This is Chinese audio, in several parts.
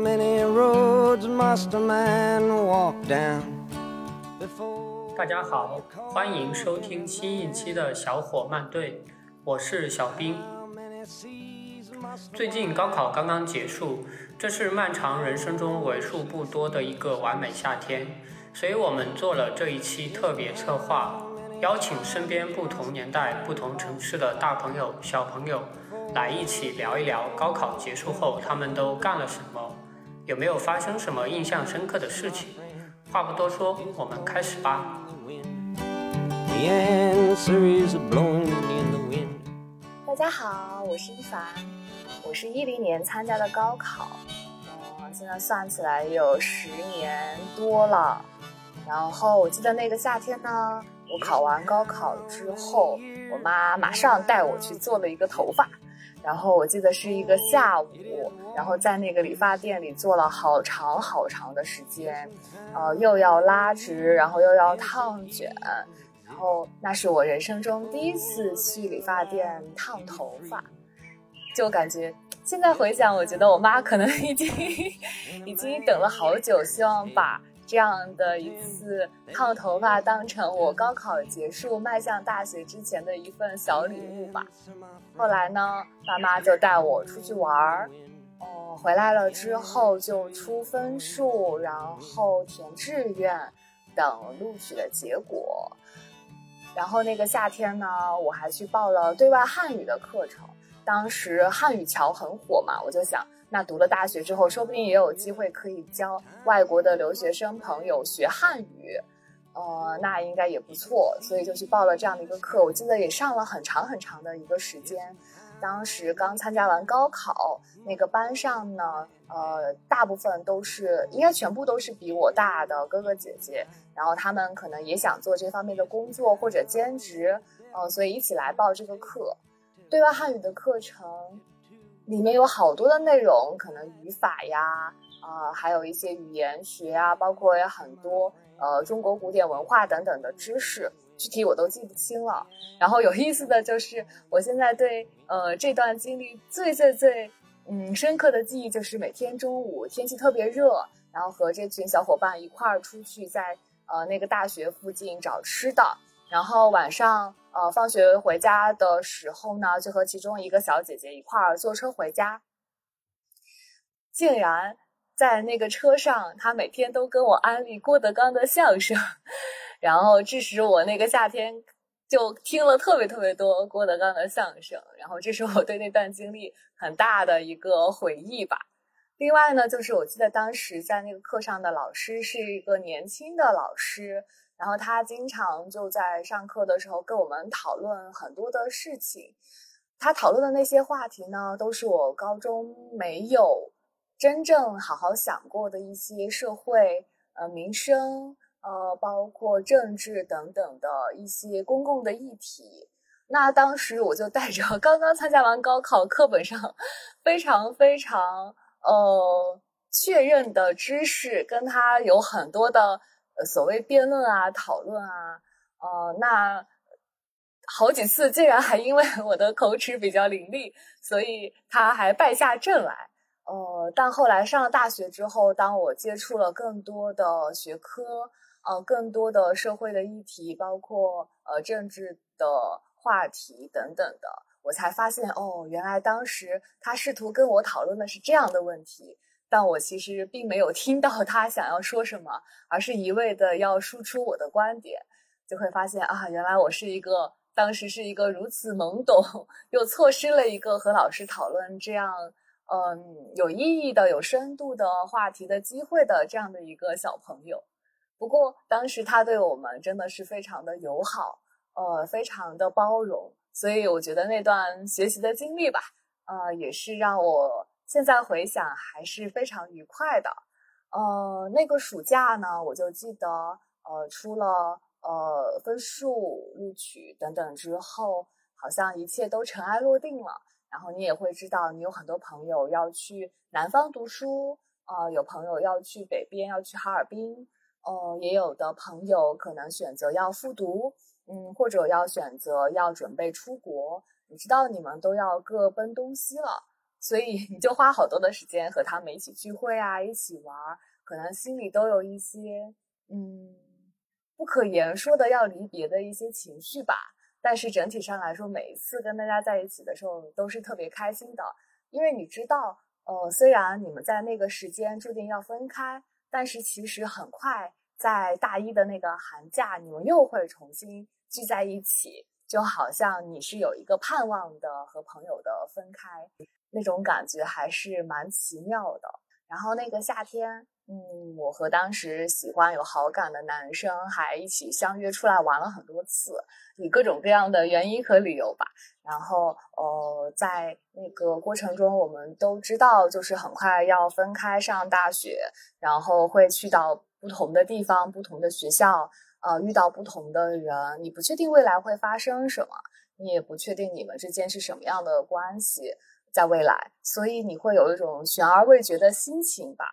many roads must a man walk down before 大家好，欢迎收听新一期的小伙慢队，我是小兵。最近高考刚刚结束，这是漫长人生中为数不多的一个完美夏天，所以我们做了这一期特别策划，邀请身边不同年代、不同城市的大朋友、小朋友来一起聊一聊高考结束后他们都干了什么，有没有发生什么印象深刻的事情。话不多说，我们开始吧。The answer is blowing in the wind. 大家好，我是一凡，我是一零年参加的高考，嗯，现在算起来有十年多了。然后我记得那个夏天呢，我考完高考之后，我妈马上带我去做了一个头发，然后我记得是一个下午，然后在那个理发店里做了好长好长的时间，呃，又要拉直，然后又要烫卷，然后那是我人生中第一次去理发店烫头发，就感觉现在回想，我觉得我妈可能已经 已经等了好久，希望把这样的一次烫头发当成我高考结束迈向大学之前的一份小礼物吧。后来呢，爸妈就带我出去玩儿，哦、回来了之后就出分数，然后填志愿，等录取的结果。然后那个夏天呢，我还去报了对外汉语的课程。当时汉语桥很火嘛，我就想，那读了大学之后，说不定也有机会可以教外国的留学生朋友学汉语，呃，那应该也不错，所以就去报了这样的一个课。我记得也上了很长很长的一个时间。当时刚参加完高考，那个班上呢，呃，大部分都是，应该全部都是比我大的哥哥姐姐，然后他们可能也想做这方面的工作或者兼职，呃，所以一起来报这个课。对外汉语的课程里面有好多的内容，可能语法呀，啊、还有一些语言学啊，包括有很多呃中国古典文化等等的知识，具体我都记不清了。然后有意思的就是，我现在对呃这段经历最最最嗯深刻的记忆，就是每天中午天气特别热，然后和这群小伙伴一块儿出去在呃那个大学附近找吃的，然后晚上呃放学回家的时候呢，就和其中一个小姐姐一块儿坐车回家，竟然在那个车上，她每天都跟我安利郭德纲的相声，然后致使我那个夏天就听了特别特别多郭德纲的相声，然后这是我对那段经历很大的一个回忆吧。另外呢，就是我记得当时在那个课上的老师是一个年轻的老师，然后他经常就在上课的时候跟我们讨论很多的事情。他讨论的那些话题呢，都是我高中没有真正好好想过的一些社会、呃民生、呃包括政治等等的一些公共的议题。那当时我就带着 刚刚参加完高考，课本上 非常非常呃确认的知识，跟他有很多的所谓辩论啊、讨论啊，呃，那好几次竟然还因为我的口齿比较伶俐，所以他还败下阵来。呃，但后来上了大学之后，当我接触了更多的学科，呃，更多的社会的议题，包括呃政治的话题等等的，我才发现哦，原来当时他试图跟我讨论的是这样的问题，但我其实并没有 听到他想要说什么，而是一味的要输出我的观点，就会发现啊，原来我是一个当时是一个如此懵懂，又错失了一个和老师讨论这样嗯有意义的、有深度的话题的机会的这样的一个小朋友。不过当时他对我们真的是非常的友好，呃，非常的包容，所以我觉得那段学习的经历吧，呃，也是让我现在回想还是非常愉快的。呃，那个暑假呢，我就记得，呃，出了呃分数、录取等等之后，好像一切都尘埃落定了。然后你也会知道，你有很多朋友要去南方读书，呃，有朋友要去北边，要去哈尔滨，呃，也有的朋友可能选择要复读，嗯，或者要选择要准备出国。你知道，你们都要各奔东西了。所以你就花好多的时间和他们一起聚会啊，一起玩儿，可能心里都有一些嗯不可言说的要离别的一些情绪吧。但是整体上来说，每一次跟大家在一起的时候都是特别开心的，因为你知道，呃，虽然你们在那个时间注定要分开，但是其实很快在大一的那个寒假，你们又会重新聚在一起，就好像你是有一个盼望的和朋友的分开。那种感觉还是蛮奇妙的。然后那个夏天，嗯，我和当时喜欢有好感的男生还一起相约出来玩了很多次，以各种各样的原因和理由吧。然后，呃，在那个过程中，我们都知道，就是很快要分开上大学，然后会去到不同的地方、不同的学校，呃，遇到不同的人。你不确定未来会发生什么，你也不确定你们之间是什么样的关系。在未来，所以你会有一种悬而未决的心情吧？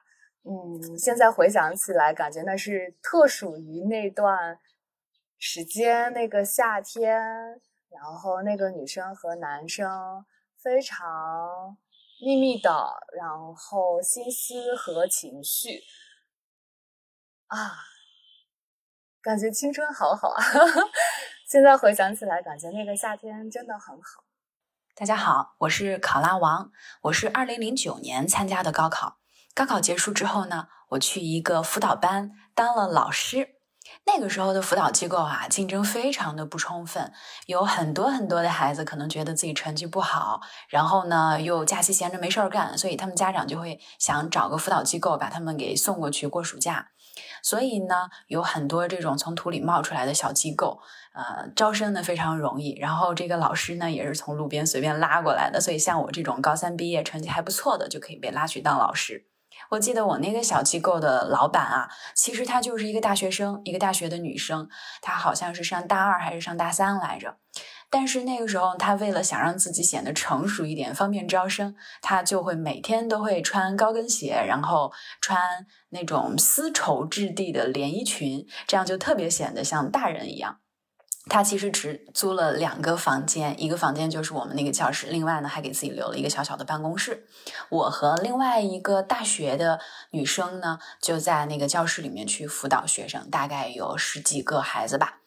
嗯，现在回想起来，感觉那是特属于那段时间，那个夏天，然后那个女生和男生非常秘密的，然后心思和情绪啊，感觉青春好好啊！现在回想起来，感觉那个夏天真的很好。大家好，我是考拉王。我是二零零九年参加的高考。高考结束之后呢，我去一个辅导班当了老师。那个时候的辅导机构啊，竞争非常的不充分，有很多很多的孩子可能觉得自己成绩不好，然后呢又假期闲着没事儿干，所以他们家长就会想找个辅导机构把他们给送过去过暑假。所以呢，有很多这种从土里冒出来的小机构，呃，招生呢非常容易。然后这个老师呢也是从路边随便拉过来的，所以像我这种高三毕业、成绩还不错的，就可以被拉去当老师。我记得我那个小机构的老板啊，其实她就是一个大学生，一个大学的女生，她好像是上大二还是上大三来着。但是那个时候，他为了想让自己显得成熟一点，方便招生，他就会每天都会穿高跟鞋，然后穿那种丝绸质地的连衣裙，这样就特别显得像大人一样。他其实只租了两个房间，一个房间就是我们那个教室，另外呢还给自己留了一个小小的办公室。我和另外一个大学的女生呢，就在那个教室里面去辅导学生，大概有十几个孩子吧。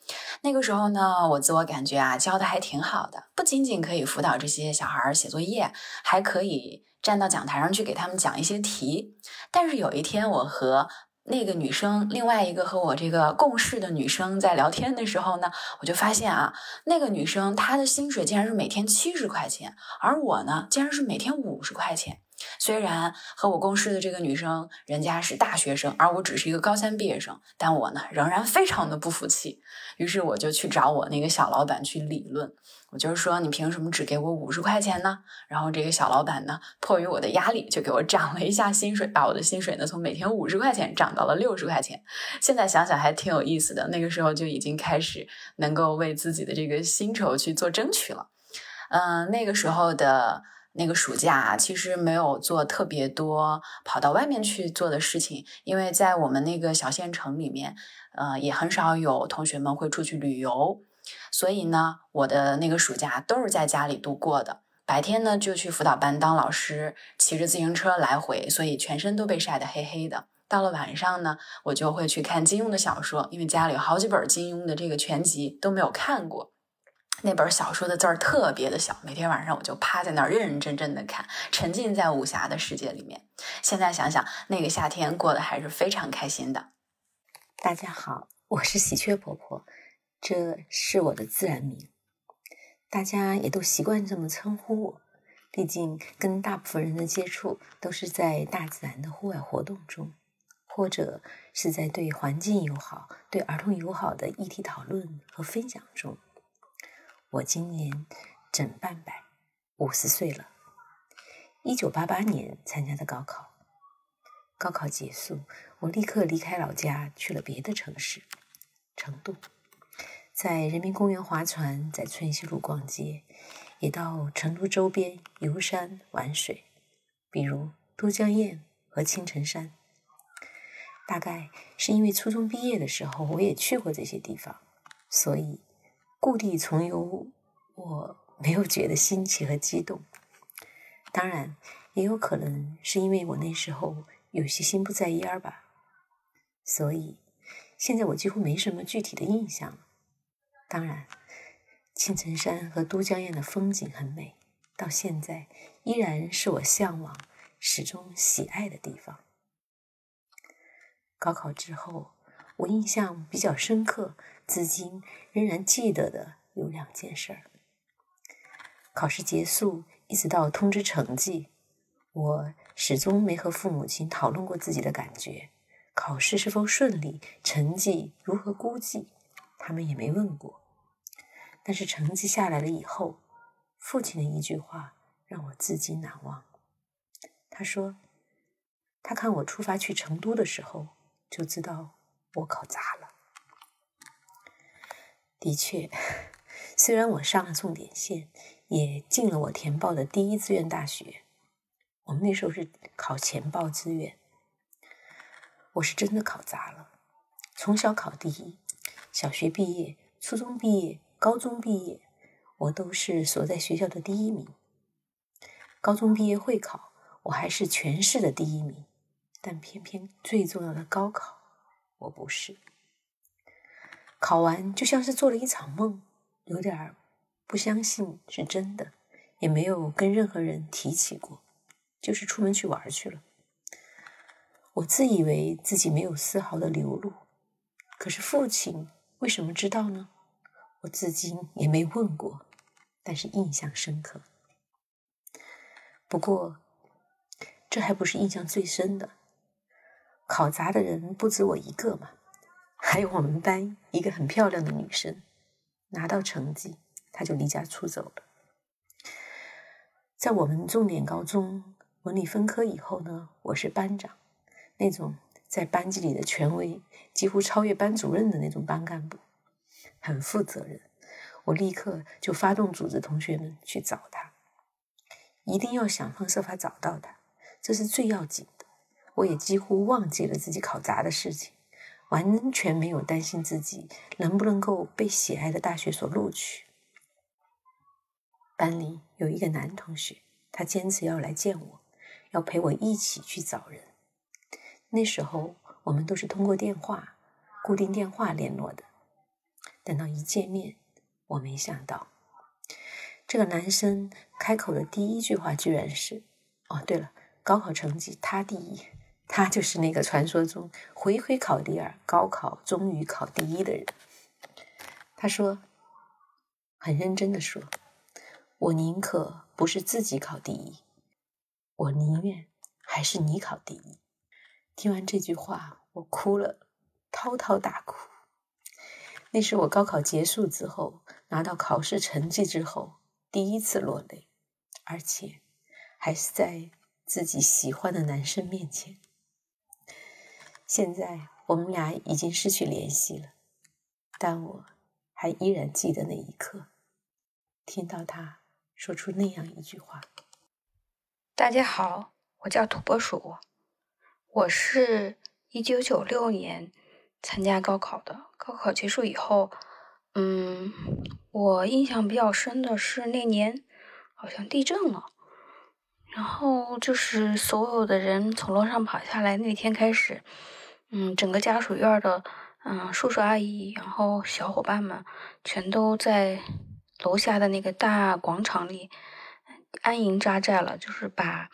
那个时候呢，我自我感觉啊，教的还挺好的，不仅仅可以辅导这些小孩写作业，还可以站到讲台上去给他们讲一些题。但是有一天，我和那个女生，另外一个和我这个共事的女生在聊天的时候呢，我就发现啊，那个女生她的薪水竟然是每天七十块钱，而我呢，竟然是每天五十块钱。虽然和我共事的这个女生人家是大学生，而我只是一个高三毕业生，但我呢仍然非常的不服气。于是我就去找我那个小老板去理论，我就说你凭什么只给我五十块钱呢？然后这个小老板呢迫于我的压力，就给我涨了一下薪水，把我的薪水呢从每天五十块钱涨到了六十块钱。现在想想还挺有意思的，那个时候就已经开始能够为自己的这个薪酬去做争取了。嗯，那个时候的。那个暑假，其实没有做特别多跑到外面去做的事情，因为在我们那个小县城里面，呃，也很少有同学们会出去旅游，所以呢，我的那个暑假都是在家里度过的。白天呢，就去辅导班当老师，骑着自行车来回，所以全身都被晒得黑黑的。到了晚上呢，我就会去看金庸的小说，因为家里有好几本金庸的这个全集都没有看过。那本小说的字儿特别的小，每天晚上我就趴在那儿认认真真的看，沉浸在武侠的世界里面。现在想想，那个夏天过得还是非常开心的。大家好，我是喜鹊婆婆，这是我的自然名，大家也都习惯这么称呼我。毕竟跟大部分人的接触都是在大自然的户外活动中，或者是在对环境友好、对儿童友好的议题讨论和分享中。我今年整半百，五十岁了。一九八八年参加的高考，高考结束，我立刻离开老家，去了别的城市——成都，在人民公园划船，在春熙路逛街，也到成都周边游山玩水，比如都江堰和青城山。大概是因为初中毕业的时候，我也去过这些地方，所以。故地重游，我 没有觉得新奇和激动。当然，也有可能是因为我那时候有些心不在焉儿吧。所以，现在我几乎没什么具体的印象。当然，青城山和都江堰的风景很美，到现在依然是我向往、始终喜爱的地方。高考之后，我印象比较深刻，至今仍然记得的有两件事儿。考试结束，一直到通知成绩，我始终没和父母亲讨论过自己的感觉。考试是否顺利，成绩如何估计，他们也没问过。但是成绩下来了以后，父亲的一句话让我至今难忘。他说：“他看我出发去成都的时候。”就知道我考砸了。的确，虽然我上了重点线，也进了我填报的第一志愿大学，我们那时候是考前报志愿，我是真的考砸了。从小考第一，小学毕业、初中毕业、高中毕业，我都是所在学校的第一名。高中毕业会考，我还是全市的第一名。但偏偏最重要的高考，我不是。考完就像是做了一场梦，有点不相信是真的，也没有跟任何人提起过，就是出门去玩去了。我自以为自己没有丝毫的流露，可是父亲为什么知道呢？我至今也没问过，但是印象深刻。不过，这还不是印象最深的。考砸的人不止我一个嘛，还有我们班一个很漂亮的女生，拿到成绩，她就离家出走了。在我们重点高中文理分科以后呢，我是班长，那种在班级里的权威，几乎超越班主任的那种班干部，很负责任。我立刻就发动组织同学们去找她，一定要想方设法找到她，这是最要紧的。我也几乎忘记了自己考砸的事情，完全没有担心自己能不能够被喜爱的大学所录取。班里有一个男同学，他坚持要来见我，要陪我一起去找人。那时候我们都是通过电话、固定电话联络的。等到一见面，我没想到，这个男生开口的第一句话居然是：“哦，对了，高考成绩他第一。”他就是那个传说中回回考第二，高考终于考第一的人。他说，很认真的说：“我宁可不是自己考第一，我宁愿还是你考第一。”听完这句话，我哭了，滔滔大哭。那是我高考结束之后，拿到考试成绩之后第一次落泪，而且还是在自己喜欢的男生面前。现在我们俩已经失去联系了，但我还依然记得那一刻，听到他说出那样一句话。大家好，我叫土拨鼠，我是一九九六年参加高考的。高考结束以后，嗯，我印象比较深的是那年好像地震了，然后就是所有的人从楼上跑下来，那天开始。嗯，整个家属院的，嗯，叔叔阿姨，然后小伙伴们，全都在楼下的那个大广场里安营扎寨了。就是把，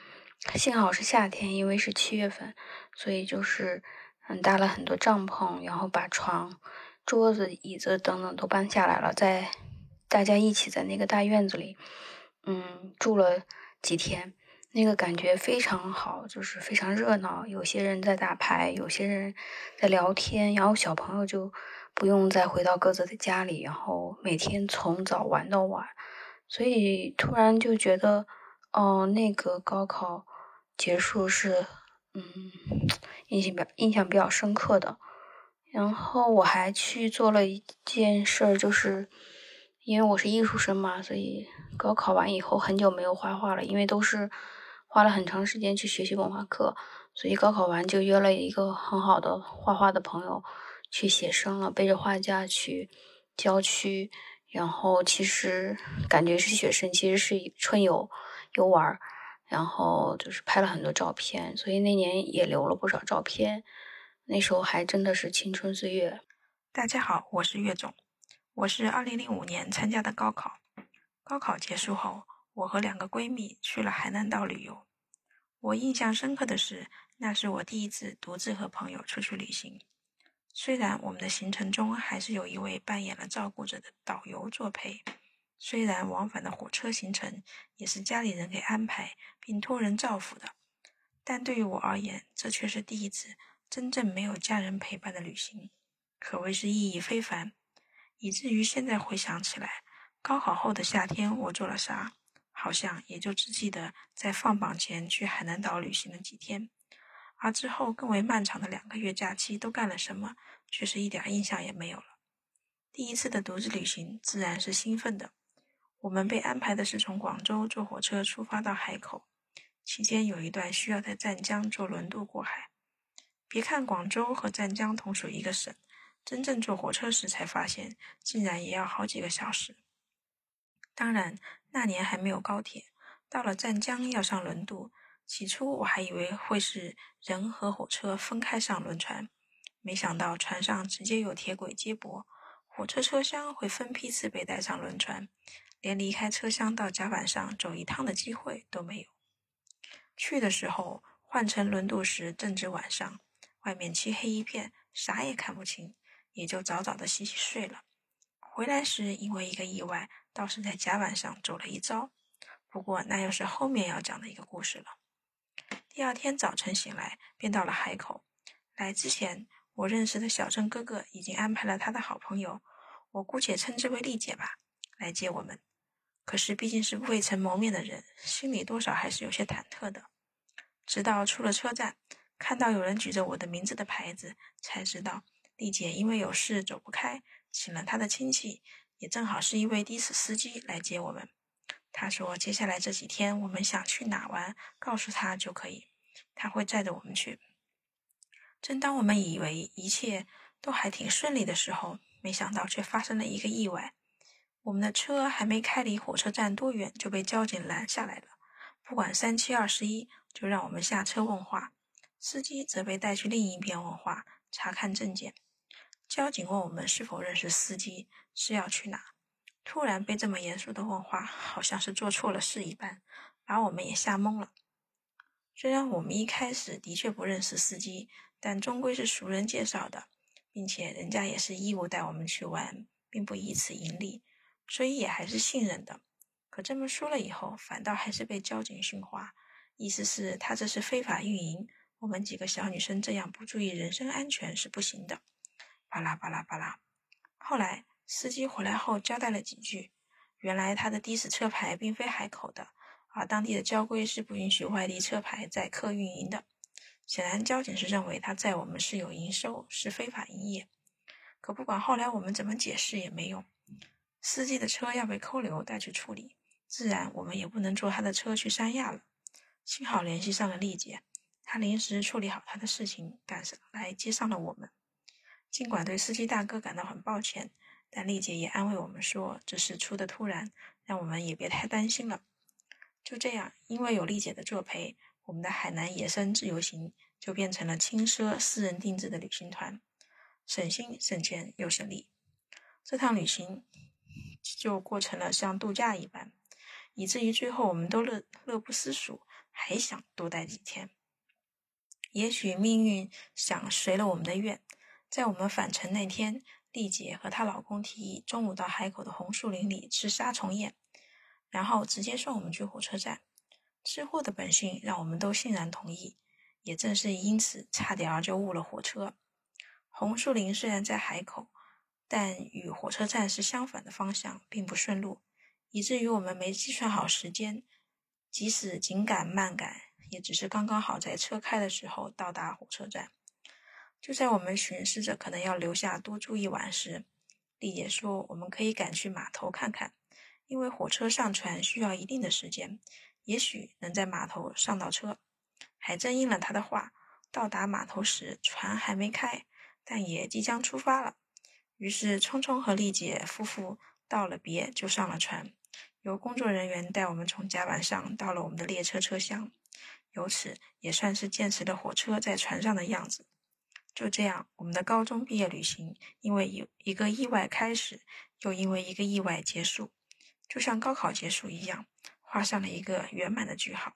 幸好是夏天，因为是七月份，所以就是嗯搭了很多帐篷，然后把床、桌子、椅子等等都搬下来了，在大家一起在那个大院子里，嗯，住了几天。那个感觉非常好，就是非常热闹。有些人在打牌，有些人在聊天，然后小朋友就不用再回到各自的家里，然后每天从早玩到晚。所以突然就觉得，哦，那个高考结束是，嗯，印象比较印象比较深刻的。然后我还去做了一件事儿，就是因为我是艺术生嘛，所以高考完以后很久没有画画了，因为都是。花了很长时间去学习文化课，所以高考完就约了一个很好的画画的朋友去写生了，背着画架去郊区，然后其实感觉是写生，其实是春游游玩，然后就是拍了很多照片，所以那年也留了不少照片。那时候还真的是青春岁月。大家好，我是岳总，我是二零零五年参加的高考。高考结束后，我和两个闺蜜去了海南岛旅游。我印象深刻的是，那是我第一次独自和朋友出去旅行。虽然我们的行程中还是有一位扮演了照顾者的导游作陪。虽然往返的火车行程也是家里人给安排并托人照拂的，但对于我而言，这却是第一次真正没有家人陪伴的旅行，可谓是意义非凡。以至于现在回想起来，高考后的夏天我做了啥，好像也就只记得在放榜前去海南岛旅行了几天，而之后更为漫长的两个月假期都干了什么，却是一点印象也没有了。第一次的独自旅行，自然是兴奋的。我们被安排的是从广州坐火车出发到海口，期间有一段需要在湛江坐轮渡过海。别看广州和湛江同属一个省，真正坐火车时才发现，竟然也要好几个小时。当然，那年还没有高铁，到了湛江要上轮渡。起初我还以为会是人和火车分开上轮船，没想到船上直接有铁轨接驳，火车车厢会分批次被带上轮船。连离开车厢到甲板上走一趟的机会都没有。去的时候换乘轮渡时正值晚上，外面漆黑一片，啥也看不清，也就早早的洗洗睡了。回来时因为一个意外，倒是在甲板上走了一遭。不过那又是后面要讲的一个故事了。第二天早晨醒来，便到了海口。来之前，我认识的小郑哥哥已经安排了他的好朋友，我姑且称之为丽姐吧，来接我们。可是毕竟是未曾谋面的人，心里多少还是有些忐忑的。直到出了车站，看到有人举着我的名字的牌子，才知道丽姐因为有事走不开，请了她的亲戚，也正好是一位的士司机来接我们。他说接下来这几天我们想去哪玩，告诉他就可以，他会载着我们去。正当我们以为一切都还挺顺利的时候，没想到却发生了一个意外。我们的车还没开离火车站多远，就被交警拦下来了。不管三七二十一，就让我们下车问话。司机则被带去另一边问话，查看证件。交警问我们是否认识司机，是要去哪。突然被这么严肃的问话，好像是做错了事一般，把我们也吓懵了。虽然我们一开始的确不认识司机，但终归是熟人介绍的，并且人家也是义务带我们去玩，并不以此盈利。所以也还是信任的，可这么说了以后，反倒还是被交警训话，意思是他这是非法运营，我们几个小女生这样不注意人身安全是不行的。巴拉巴拉巴拉。后来司机回来后交代了几句，原来他的的士车牌并非海口的，而当地的交规是不允许外地车牌载客运营的。显然交警是认为他载我们是有营收，是非法营业。可不管后来我们怎么解释也没用。司机的车要被扣留带去处理，自然我们也不能坐他的车去三亚了。幸好联系上了丽姐，她临时处理好她的事情，赶上来接上了我们。尽管对司机大哥感到很抱歉，但丽姐也安慰我们说，这事出的突然，让我们也别太担心了。就这样，因为有丽姐的作陪，我们的海南野生自由行就变成了轻奢私人定制的旅行团，省心省钱又省力。这趟旅行。就过成了像度假一般，以至于最后我们都乐乐不思蜀，还想多待几天。也许命运想随了我们的愿，在我们返程那天，丽姐和她老公提议中午到海口的红树林里吃杀虫宴，然后直接送我们去火车站。吃货的本性让我们都欣然同意，也正是因此，差点儿就误了火车。红树林虽然在海口。但与火车站是相反的方向，并不顺路，以至于我们没计算好时间。即使紧赶慢赶，也只是刚刚好在车开的时候到达火车站。就在我们巡视着可能要留下多住一晚时，丽姐说我们可以赶去码头看看，因为火车上船需要一定的时间，也许能在码头上到车。还真应了她的话，到达码头时船还没开，但也即将出发了。于是，匆匆和丽姐夫妇道了别，就上了船。由工作人员带我们从甲板上到了我们的列车车厢，由此也算是见识了火车在船上的样子。就这样，我们的高中毕业旅行因为有一个意外开始，又因为一个意外结束，就像高考结束一样，画上了一个圆满的句号。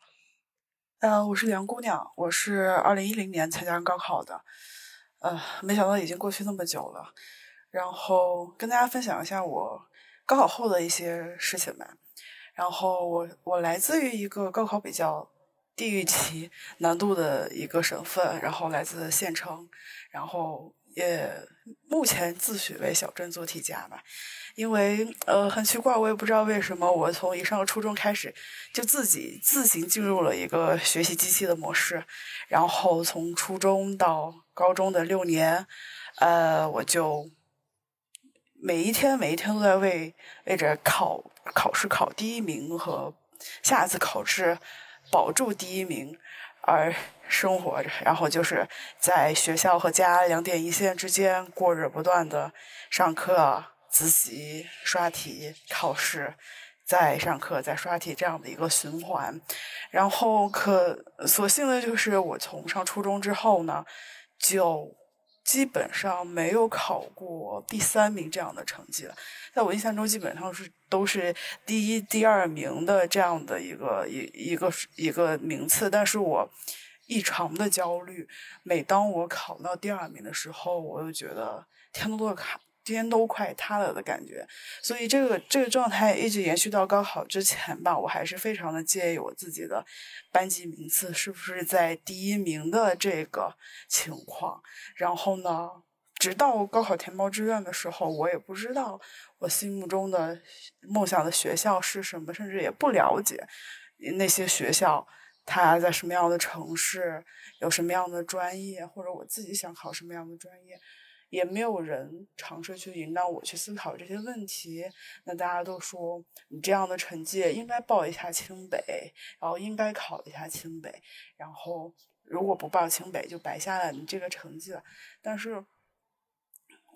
呃，我是梁姑娘，我是二零一零年参加高考的，呃，没想到已经过去那么久了，然后跟大家分享一下我高考后的一些事情吧。然后我我来自于一个高考比较地域级难度的一个省份，然后来自县城，然后也目前自诩为小镇做题家吧。因为呃很奇怪，我也不知道为什么，我从一上初中开始就自己自行进入了一个学习机器的模式，然后从初中到高中的六年，呃，我就每一天每一天都在为为着考考试考第一名和下一次考试保住第一名而生活着，然后就是在学校和家两点一线之间过着不断的上课。自习、刷题、考试，再上课、再刷题这样的一个循环，然后可所幸的就是我从上初中之后呢，就基本上没有考过第三名这样的成绩了。在我印象中，基本上是都是第一、第二名的这样的一个一一个一个名次，但是我异常的焦虑。每当我考到第二名的时候，我就觉得天都都卡。天都快塌了的感觉，所以这个这个状态一直延续到高考之前吧。我还是非常的介意我自己的班级名次是不是在第一名的这个情况。然后呢，直到高考填报志愿的时候，我也不知道我心目中的梦想的学校是什么，甚至也不了解那些学校它在什么样的城市，有什么样的专业，或者我自己想考什么样的专业。也没有人尝试去引导我去思考这些问题。那大家都说你这样的成绩应该报一下清北，然后应该考一下清北，然后如果不报清北就白下了你这个成绩了。但是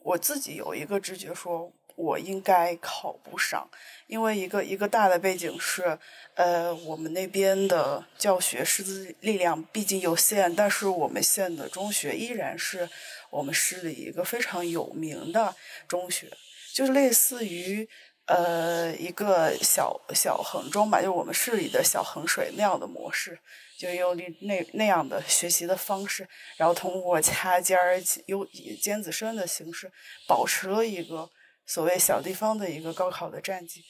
我自己有一个直觉说。我应该考不上，因为一个一个大的背景是，呃，我们那边的教学师资力量毕竟有限，但是我们县的中学依然是我们市里一个非常有名的中学，就是类似于呃一个小小衡中吧，就是我们市里的小衡水那样的模式，就用那那那样的学习的方式，然后通过掐尖儿、优以尖子生的形式，保持了一个。所谓小地方的一个高考的战绩，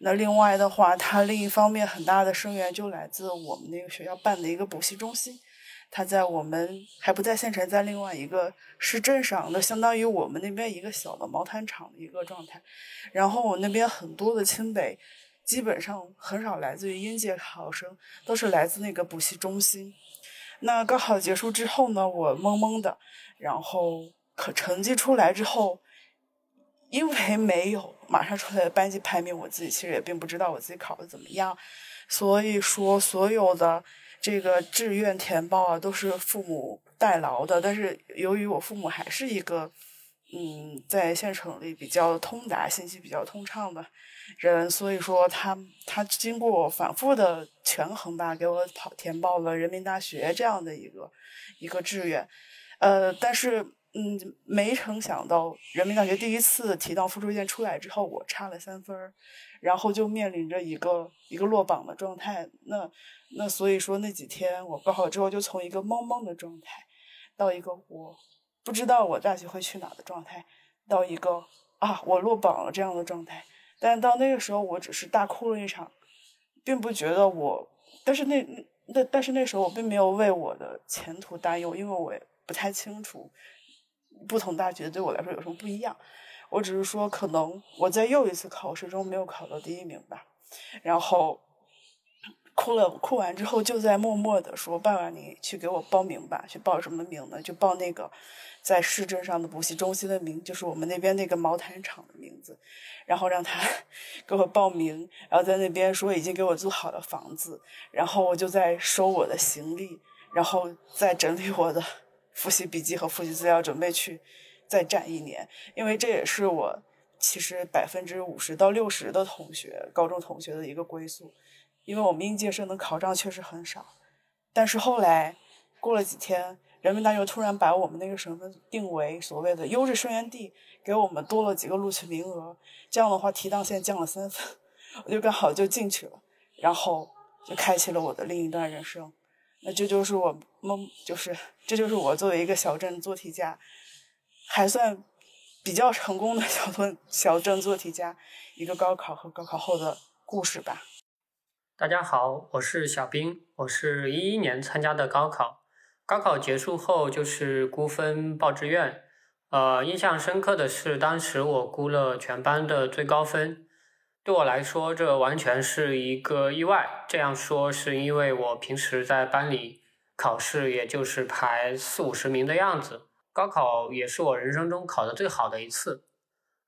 那另外的话，它另一方面很大的生源就来自我们那个学校办的一个补习中心，他在我们还不在县城，在另外一个市镇上，那相当于我们那边一个小的毛毯厂的一个状态。然后我那边很多的清北，基本上很少来自于应届考生，都是来自那个补习中心。那高考结束之后呢，我懵懵的，然后可成绩出来之后。因为没有马上出来的班级排名，我自己其实也并不知道我自己考的怎么样，所以说所有的这个志愿填报啊都是父母代劳的。但是由于我父母还是一个嗯在县城里比较通达、信息比较通畅的人，所以说他他经过反复的权衡吧，给我跑填报了人民大学这样的一个一个志愿，呃，但是。嗯，没成想到人民大学第一次提到复试卷出来之后，我差了三分儿，然后就面临着一个一个落榜的状态。那那所以说那几天我高考之后就从一个懵懵的状态，到一个我不知道我大学会去哪的状态，到一个啊我落榜了这样的状态。但到那个时候我只是大哭了一场，并不觉得我，但是那那但是那时候我并没有为我的前途担忧，因为我不太清楚。不同大学对我来说有什么不一样？我只是说，可能我在又一次考试中没有考到第一名吧。然后哭了，哭完之后就在默默的说：“爸爸，你去给我报名吧。去报什么名呢？就报那个在市镇上的补习中心的名，就是我们那边那个毛毯厂的名字。然后让他 给我报名，然后在那边说已经给我租好了房子。然后我就在收我的行李，然后在整理我的。”复习笔记和复习资料，准备去再战一年，因为这也是我其实百分之五十到六十的同学，高中同学的一个归宿，因为我们应届生的考上确实很少。但是后来过了几天，人民大学突然把我们那个省份定为所谓的优质生源地，给我们多了几个录取名额。这样的话，提档线降了三分，我就刚好就进去了，然后就开启了我的另一段人生。那这就是我梦，就是这就是我作为一个小镇做题家，还算比较成功的小村小镇做题家，一个高考和高考后的故事吧。大家好，我是小兵，我是一一年参加的高考。高考结束后就是估分报志愿，呃，印象深刻的是当时我估了全班的最高分。对我来说，这完全是一个意外。这样说是因为我平时在班里考试，也就是排四五十名的样子。高考也是我人生中考的最好的一次。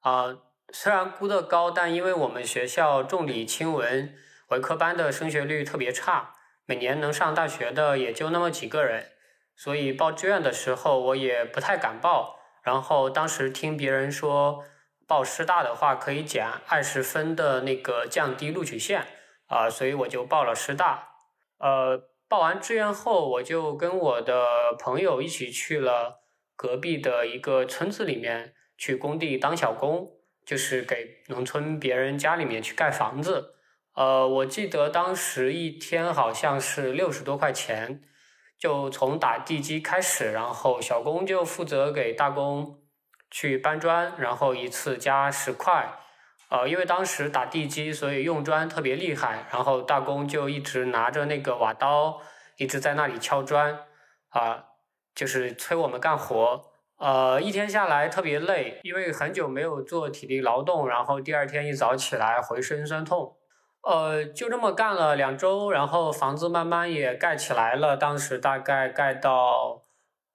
啊，虽然估得高，但因为我们学校重理轻文，文科班的升学率特别差，每年能上大学的也就那么几个人，所以报志愿的时候我也不太敢报。然后当时听别人说。报师大的话可以减二十分的那个降低录取线啊，所以我就报了师大。呃，报完志愿后，我就跟我的朋友一起去了隔壁的一个村子里面去工地当小工，就是给农村别人家里面去盖房子。呃，我记得当时一天好像是六十多块钱，就从打地基开始，然后小工就负责给大工。去搬砖，然后一次加十块，呃，因为当时打地基，所以用砖特别厉害，然后大工就一直拿着那个瓦刀，一直在那里敲砖，啊，就是催我们干活，呃，一天下来特别累，因为很久没有做体力劳动，然后第二天一早起来浑身酸痛，呃，就这么干了两周，然后房子慢慢也盖起来了，当时大概盖到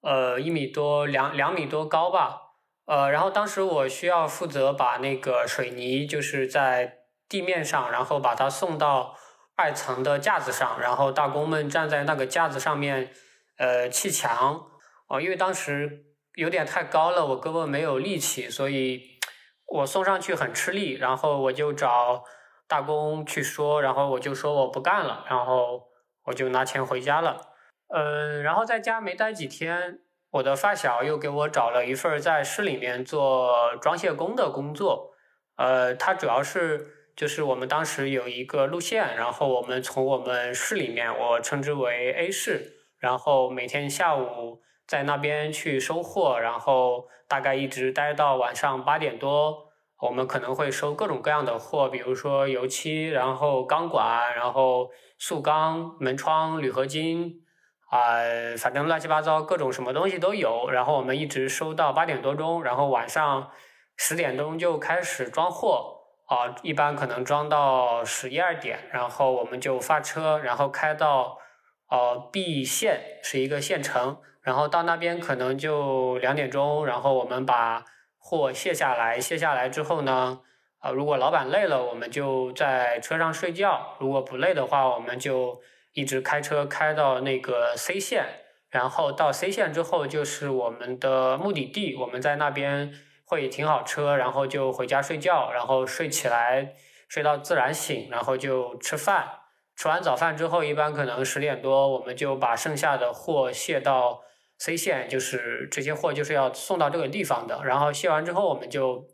呃一米多两两米多高吧。呃，然后当时我需要负责把那个水泥就是在地面上，然后把它送到二层的架子上，然后大工们站在那个架子上面，呃，砌墙。哦，因为当时有点太高了，我胳膊没有力气，所以我送上去很吃力。然后我就找大工去说，然后我就说我不干了，然后我就拿钱回家了。嗯，然后在家没待几天。我的发小又给我找了一份在市里面做装卸工的工作，呃，他主要是就是我们当时有一个路线，然后我们从我们市里面，我称之为 A 市，然后每天下午在那边去收货，然后大概一直待到晚上八点多，我们可能会收各种各样的货，比如说油漆，然后钢管，然后塑钢、门窗、铝合金。啊，反正乱七八糟各种什么东西都有，然后我们一直收到八点多钟，然后晚上十点钟就开始装货，啊，一般可能装到十一二点，然后我们就发车，然后开到呃 B 县是一个县城，然后到那边可能就两点钟，然后我们把货卸下来，卸下来之后呢，啊，如果老板累了，我们就在车上睡觉；如果不累的话，我们就。一直开车开到那个 C 县，然后到 C 县之后就是我们的目的地。我们在那边会停好车，然后就回家睡觉，然后睡起来睡到自然醒，然后就吃饭。吃完早饭之后，一般可能十点多，我们就把剩下的货卸到 C 县，就是这些货就是要送到这个地方的。然后卸完之后，我们就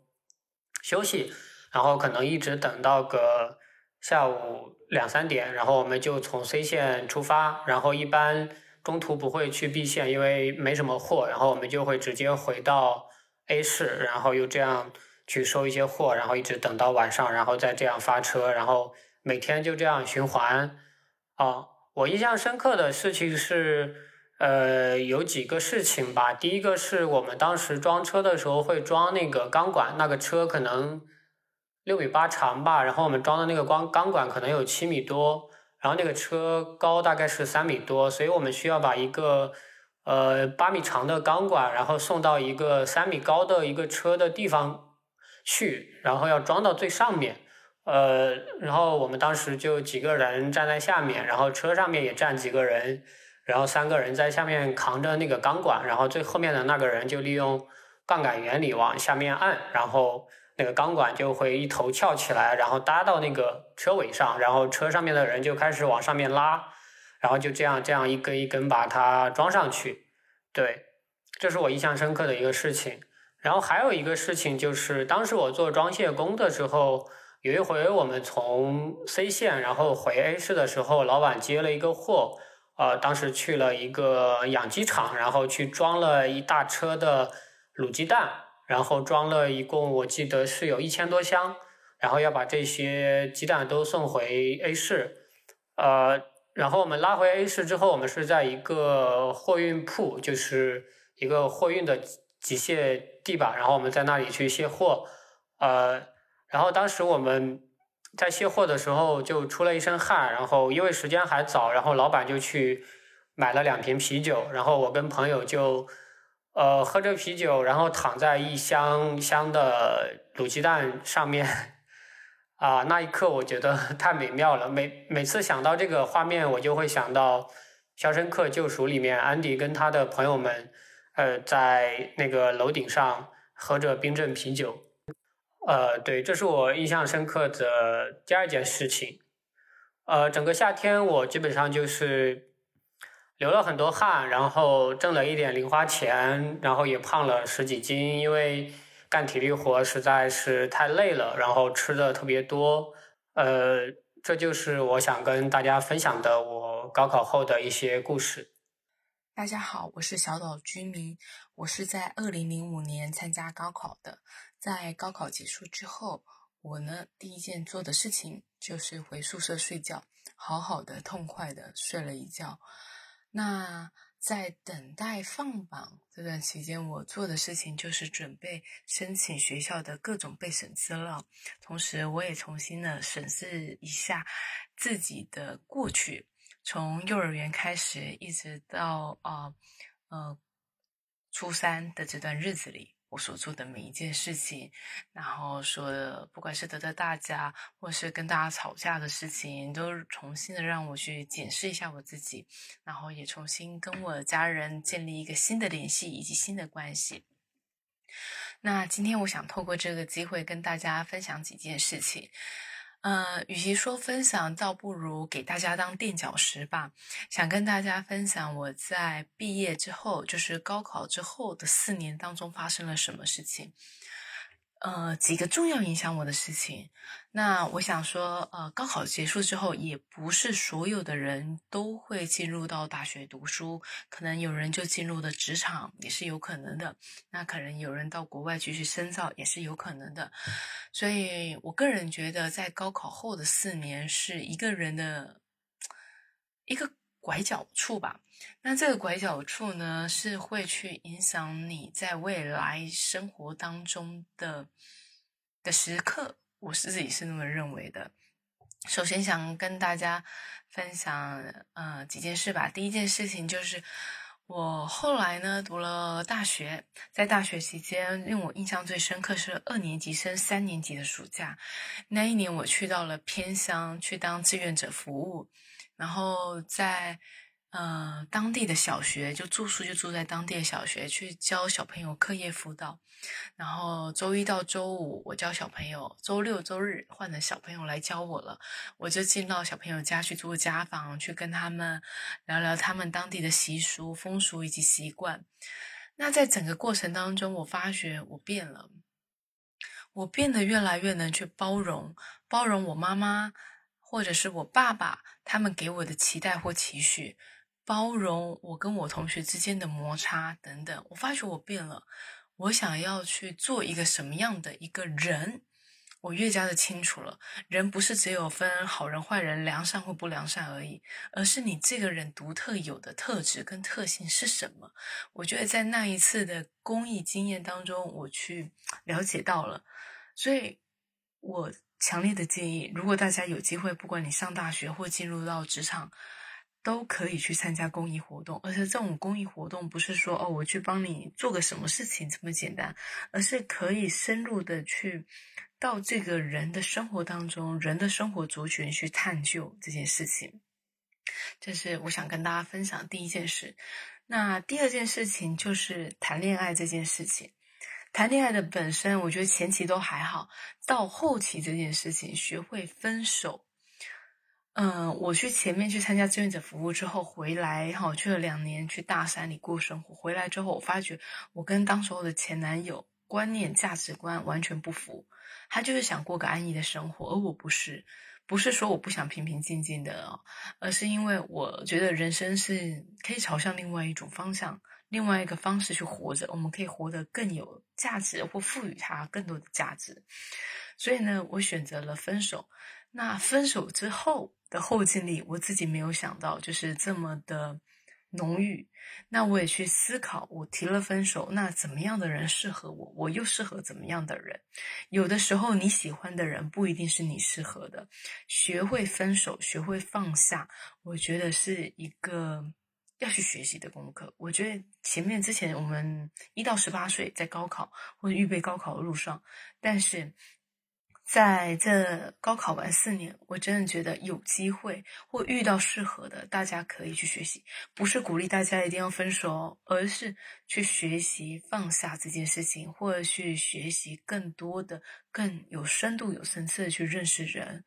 休息，然后可能一直等到个下午。两三点，然后我们就从 C 线出发，然后一般中途不会去 B 线，因为没什么货，然后我们就会直接回到 A 市，然后又这样去收一些货，然后一直等到晚上，然后再这样发车，然后每天就这样循环。啊，我印象深刻的事情是，呃，有几个事情吧。第一个是我们当时装车的时候会装那个钢管，那个车可能。六米八长吧，然后我们装的那个光钢管可能有七米多，然后那个车高大概是三米多，所以我们需要把一个呃八米长的钢管，然后送到一个三米高的一个车的地方去，然后要装到最上面，呃，然后我们当时就几个人站在下面，然后车上面也站几个人，然后三个人在下面扛着那个钢管，然后最后面的那个人就利用杠杆原理往下面按，然后。那个钢管就会一头翘起来，然后搭到那个车尾上，然后车上面的人就开始往上面拉，然后就这样这样一根一根把它装上去。对，这是我印象深刻的一个事情。然后还有一个事情就是，当时我做装卸工的时候，有一回我们从 C 线然后回 A 市的时候，老板接了一个货，呃，当时去了一个养鸡场，然后去装了一大车的卤鸡蛋，然后装了一共我记得是有一千多箱，然后要把这些鸡蛋都送回 A 市，呃，然后我们拉回 A 市之后，我们是在一个货运铺，就是一个货运的。机械地吧，然后我们在那里去卸货，呃，然后当时我们在卸货的时候就出了一身汗，然后因为时间还早，然后老板就去买了两瓶啤酒，然后我跟朋友就呃喝着啤酒，然后躺在一箱箱的卤鸡蛋上面，啊，那一刻我觉得 太美妙了，每每次想到这个画面，我就会想到《肖申克救赎》里面安迪跟他的朋友们。呃，在那个楼顶上喝着冰镇啤酒，呃，对，这是我印象深刻的第二件事情。呃，整个夏天我基本上就是流了很多汗，然后挣了一点零花钱，然后也胖了十几斤，因为干体力活实在是太累了，然后吃的特别多。呃，这就是我想跟大家分享的我高考后的一些故事。大家好，我是小岛居民。我是在二零零五年参加高考的。在高考结束之后，我呢第一件做的事情就是回宿舍睡觉，好好的、痛快的睡了一觉。那在等待放榜这段期间，我做的事情就是准备申请学校的各种备审资料，同时我也重新的审视一下自己的过去。从幼儿园开始，一直到啊呃初三的这段日子里，我所做的每一件事情，然后说不管是得罪大家，或是跟大家吵架的事情，都重新的让我去检视一下我自己，然后也重新跟我的家人建立一个新的联系以及新的关系。那今天我想透过这个机会跟大家分享几件事情。呃，与其说分享，倒不如给大家当垫脚石吧。想跟大家分享我在毕业之后，就是高考之后的四年当中发生了什么事情。呃，几个重要影响我的事情。那我想说，呃，高考结束之后，也不是所有的人都会进入到大学读书，可能有人就进入了职场，也是有可能的。那可能有人到国外继续深造，也是有可能的。所以我个人觉得，在高考后的四年，是一个人的一个拐角处吧。那这个拐角处呢，是会去影响你在未来生活当中的的时刻。我是自己是那么认为的。首先想跟大家分享呃几件事吧。第一件事情就是我后来呢读了大学，在大学期间令我印象最深刻是二年级升三年级的暑假。那一年我去到了偏乡去当志愿者服务，然后在。呃，当地的小学就住宿就住在当地的小学，去教小朋友课业辅导。然后周一到周五我教小朋友，周六周日换成小朋友来教我了。我就进到小朋友家去做家访，去跟他们聊聊他们当地的习俗、风俗以及习惯。那在整个过程当中，我发觉我变了，我变得越来越能去包容，包容我妈妈或者是我爸爸他们给我的期待或期许。包容我跟我同学之间的摩擦等等，我发觉我变了。我想要去做一个什么样的一个人，我越加的清楚了。人不是只有分好人坏人、良善或不良善而已，而是你这个人独特有的特质跟特性是什么。我觉得在那一次的公益经验当中，我去了解到了。所以，我强烈的建议，如果大家有机会，不管你上大学或进入到职场，都可以去参加公益活动，而且这种公益活动不是说哦，我去帮你做个什么事情这么简单，而是可以深入的去到这个人的生活当中，人的生活族群去探究这件事情。这是我想跟大家分享第一件事。那第二件事情就是谈恋爱这件事情。谈恋爱的本身，我觉得前期都还好，到后期这件事情，学会分手。嗯，我去前面去参加志愿者服务之后回来，哈，去了两年去大山里过生活。回来之后，我发觉我跟当时候的前男友观念、价值观完全不符。他就是想过个安逸的生活，而我不是。不是说我不想平平静静的哦，而是因为我觉得人生是可以朝向另外一种方向、另外一个方式去活着。我们可以活得更有价值，或赋予它更多的价值。所以呢，我选择了分手。那分手之后的后劲力，我自己没有想到，就是这么的。浓郁，那我也去思考，我提了分手，那怎么样的人适合我？我又适合怎么样的人？有的时候你喜欢的人不一定是你适合的，学会分手，学会放下，我觉得是一个要去学习的功课。我觉得前面之前我们一到十八岁在高考或者预备高考的路上，但是。在这高考完四年，我真的觉得有机会或遇到适合的，大家可以去学习。不是鼓励大家一定要分手，而是去学习放下这件事情，或者去学习更多的、更有深度、有层次的去认识人。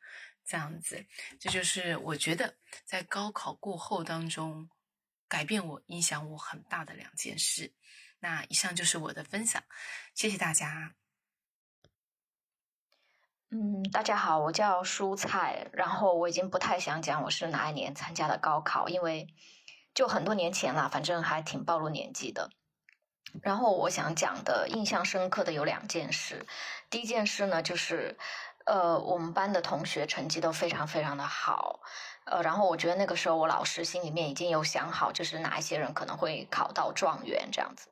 这样子，这就是我觉得在高考过后当中改变我、影响我很大的两件事。那以上就是我的分享，谢谢大家。嗯，大家好，我叫蔬菜。然后我已经不太想讲我是哪一年参加的高考，因为就很多年前了，反正还挺暴露年纪的。然后我想讲的印象深刻的有两件事。第一件事呢，就是呃，我们班的同学成绩都非常非常的好。呃，然后我觉得那个时候我老师心里面已经有想好，就是哪一些人可能会考到状元这样子。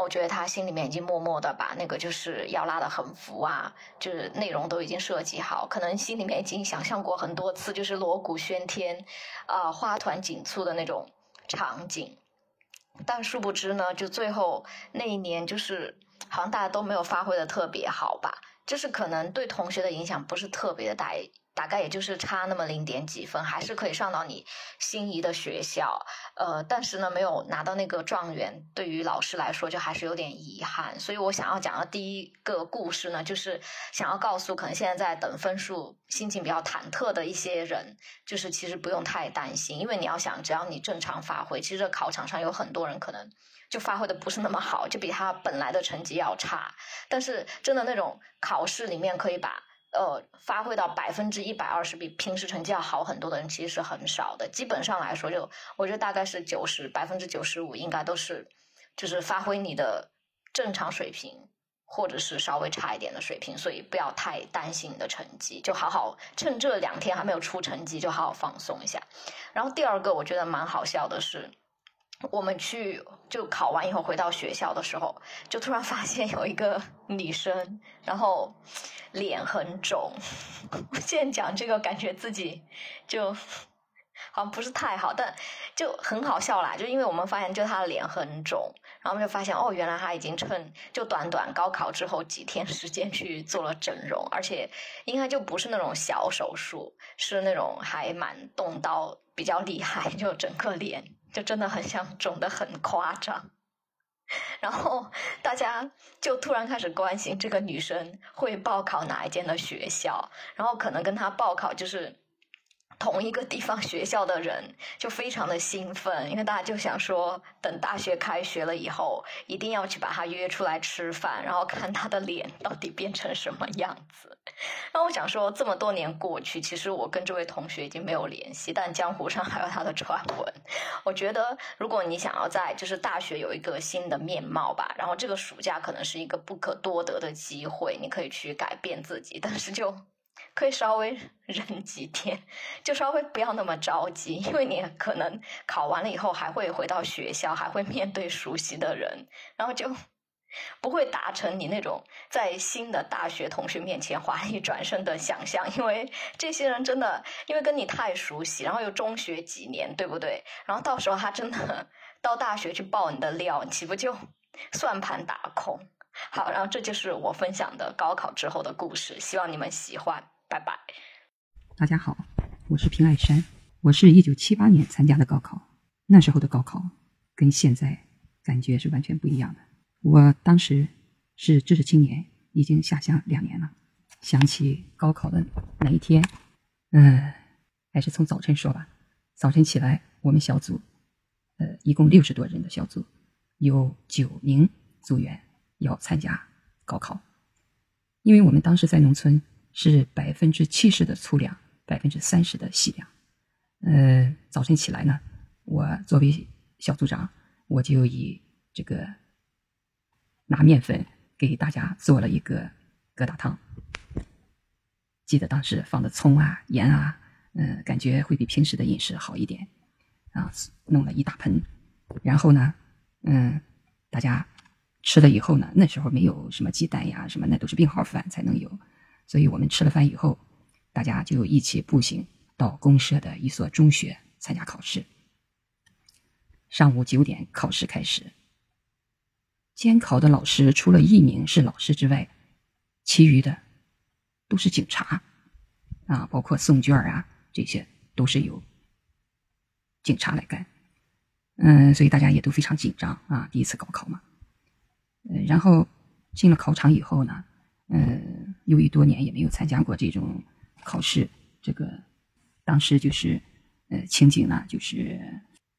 我觉得他心里面已经默默的把那个就是要拉的横幅啊，就是内容都已经设计好，可能心里面已经想象过很多次，就是锣鼓喧天，啊，花团锦簇的那种场景。但殊不知呢，就最后那一年，就是好像大家都没有发挥的特别好吧，就是可能对同学的影响不是特别的大。大概也就是差那么零点几分，还是可以上到你心仪的学校。呃，但是呢，没有拿到那个状元，对于老师来说就还是有点遗憾。所以我想要讲的第一个故事呢，就是想要告诉可能现在在等分数、心情比较忐忑的一些人，就是其实不用太担心，因为你要想，只要你正常发挥，其实考场上有很多人可能就发挥的不是那么好，就比他本来的成绩要差。但是真的那种考试里面可以把。呃，发挥到百分之一百二十，比平时成绩要好很多的人，其实是很少的。基本上来说，就我觉得大概是九十百分之九十五，应该都是就是发挥你的正常水平，或者是稍微差一点的水平。所以不要太担心你的成绩，就好好趁这两天还没有出成绩，就好好放松一下。然后第二个，我觉得蛮好笑的是。我们去就考完以后回到学校的时候，就突然发现有一个女生，然后脸很肿。我现在讲这个，感觉自己就好像不是太好，但就很好笑啦。就因为我们发现，就她的脸很肿，然后我们就发现哦，原来她已经趁就短短高考之后几天时间去做了整容，而且应该就不是那种小手术，是那种还蛮动刀比较厉害，就整个脸。就真的很像肿的很夸张，然后大家就突然开始关心这个女生会报考哪一间的学校，然后可能跟她报考就是同一个地方学校的人就非常的兴奋，因为大家就想说等大学开学了以后，一定要去把他约出来吃饭，然后看他的脸到底变成什么样子。那我想说，这么多年过去，其实我跟这位同学已经没有联系，但江湖上还有他的传闻。我觉得，如果你想要在就是大学有一个新的面貌吧，然后这个暑假可能是一个不可多得的机会，你可以去改变自己，但是就可以稍微 忍几天，就稍微不要那么着急，因为你可能考完了以后还会回到学校，还会面对熟悉的人，然后就。不会达成你那种在新的大学同学面前华丽转身的想象，因为这些人真的因为跟你太熟悉，然后又中学几年，对不对？然后到时候他真的到大学去爆你的料，岂不就算盘打空？好，然后这就是我分享的高考之后的故事，希望你们喜欢，拜拜。大家好，我是平爱山，我是一九七八年参加的高考，那时候的高考跟现在感觉是完全不一样的。我当时是知识青年，已经下乡两年了。想起高考的那一天，嗯，还是从早晨说吧。早晨起来，我们小组，呃，一共六十多人的小组，有九名组员要参加高考。因为我们当时在农村是百分之七十的粗粮，百分之三十的细粮。呃，早晨起来呢，我作为小组长，我就以这个拿面粉给大家做了一个疙瘩汤。记得当时放的葱啊、盐啊。嗯，感觉会比平时的饮食好一点，啊，弄了一大盆，然后呢，嗯，大家吃了以后呢，那时候没有什么鸡蛋呀，什么那都是病号饭才能有，所以我们吃了饭以后，大家就一起步行到公社的一所中学参加考试。上午九点考试开始，监考的老师除了一名是老师之外，其余的都是警察，啊，包括送卷啊。这些都是由警察来干，嗯，所以大家也都非常紧张啊，第一次高考嘛，嗯，然后进了考场以后呢，嗯，由于多年也没有参加过这种考试，这个当时就是呃情景呢，就是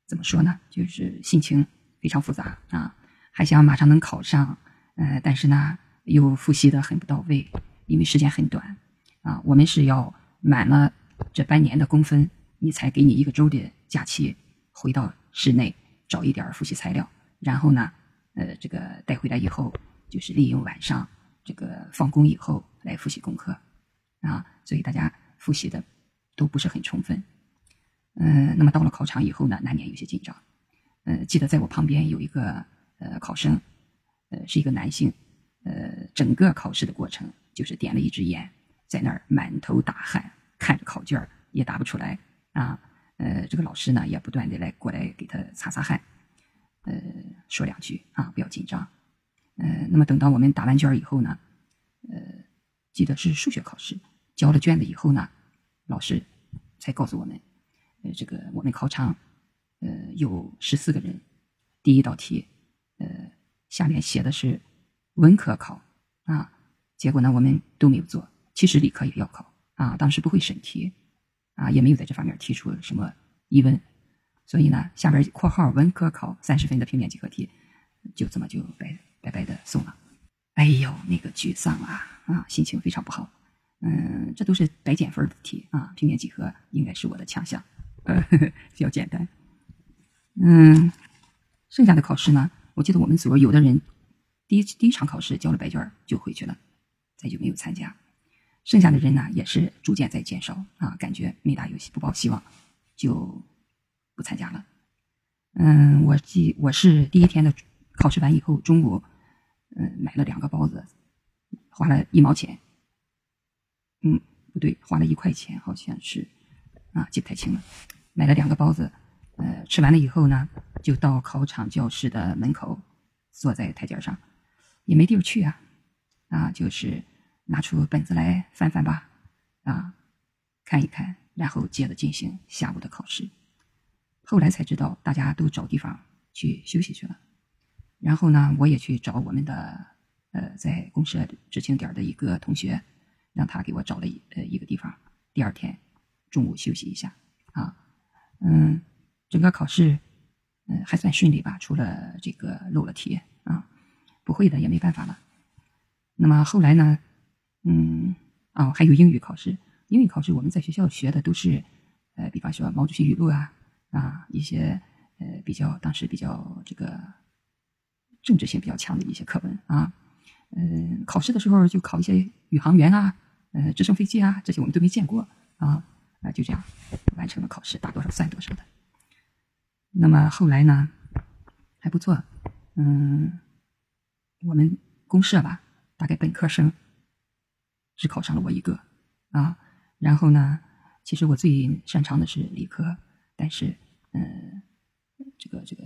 怎么说呢，就是心情非常复杂啊，还想马上能考上，呃，但是呢又复习的很不到位，因为时间很短啊，我们是要满了。这半年的工分，你才给你一个周的假期，回到室内找一点复习材料，然后呢，呃，这个带回来以后，就是利用晚上这个放工以后来复习功课，啊，所以大家复习的都不是很充分，嗯，那么到了考场以后呢，难免有些紧张，嗯，记得在我旁边有一个呃考生，呃，是一个男性，呃，整个考试的过程就是点了一支烟，在那儿满头大汗。看着考卷也答不出来啊，呃，这个老师呢也不断的来过来给他擦擦汗，呃，说两句啊，不要紧张，呃，那么等到我们答完卷以后呢，呃，记得是数学考试，交了卷子以后呢，老师才告诉我们，呃，这个我们考场，呃，有十四个人，第一道题，呃，下面写的是文科考啊，结果呢我们都没有做，其实理科也要考。啊，当时不会审题，啊，也没有在这方面提出什么疑问，所以呢，下边括号文科考三十分的平面几何题，就这么就白白白的送了。哎呦，那个沮丧啊，啊，心情非常不好。嗯，这都是白减分的题啊，平面几何应该是我的强项，呃，比较简单。嗯，剩下的考试呢，我记得我们组有的人第一第一场考试交了白卷就回去了，再就没有参加。剩下的人呢，也是逐渐在减少啊，感觉没打游戏不抱希望，就不参加了。嗯，我记我是第一天的考试完以后，中午嗯买了两个包子，花了一毛钱。嗯，不对，花了一块钱，好像是啊，记不太清了。买了两个包子，呃，吃完了以后呢，就到考场教室的门口，坐在台阶上，也没地儿去啊，啊，就是。拿出本子来翻翻吧，啊，看一看，然后接着进行下午的考试。后来才知道，大家都找地方去休息去了。然后呢，我也去找我们的呃，在公社知青点的一个同学，让他给我找了一呃一个地方。第二天中午休息一下啊，嗯，整个考试嗯还算顺利吧，除了这个漏了题啊，不会的也没办法了。那么后来呢？嗯，哦，还有英语考试。英语考试我们在学校学的都是，呃，比方说毛主席语录啊，啊，一些呃比较当时比较这个政治性比较强的一些课文啊。嗯，考试的时候就考一些宇航员啊，呃，直升飞机啊，这些我们都没见过啊，啊，就这样完成了考试，答多少算多少的。那么后来呢，还不错，嗯，我们公社吧，大概本科生。只考上了我一个，啊，然后呢，其实我最擅长的是理科，但是，嗯，这个这个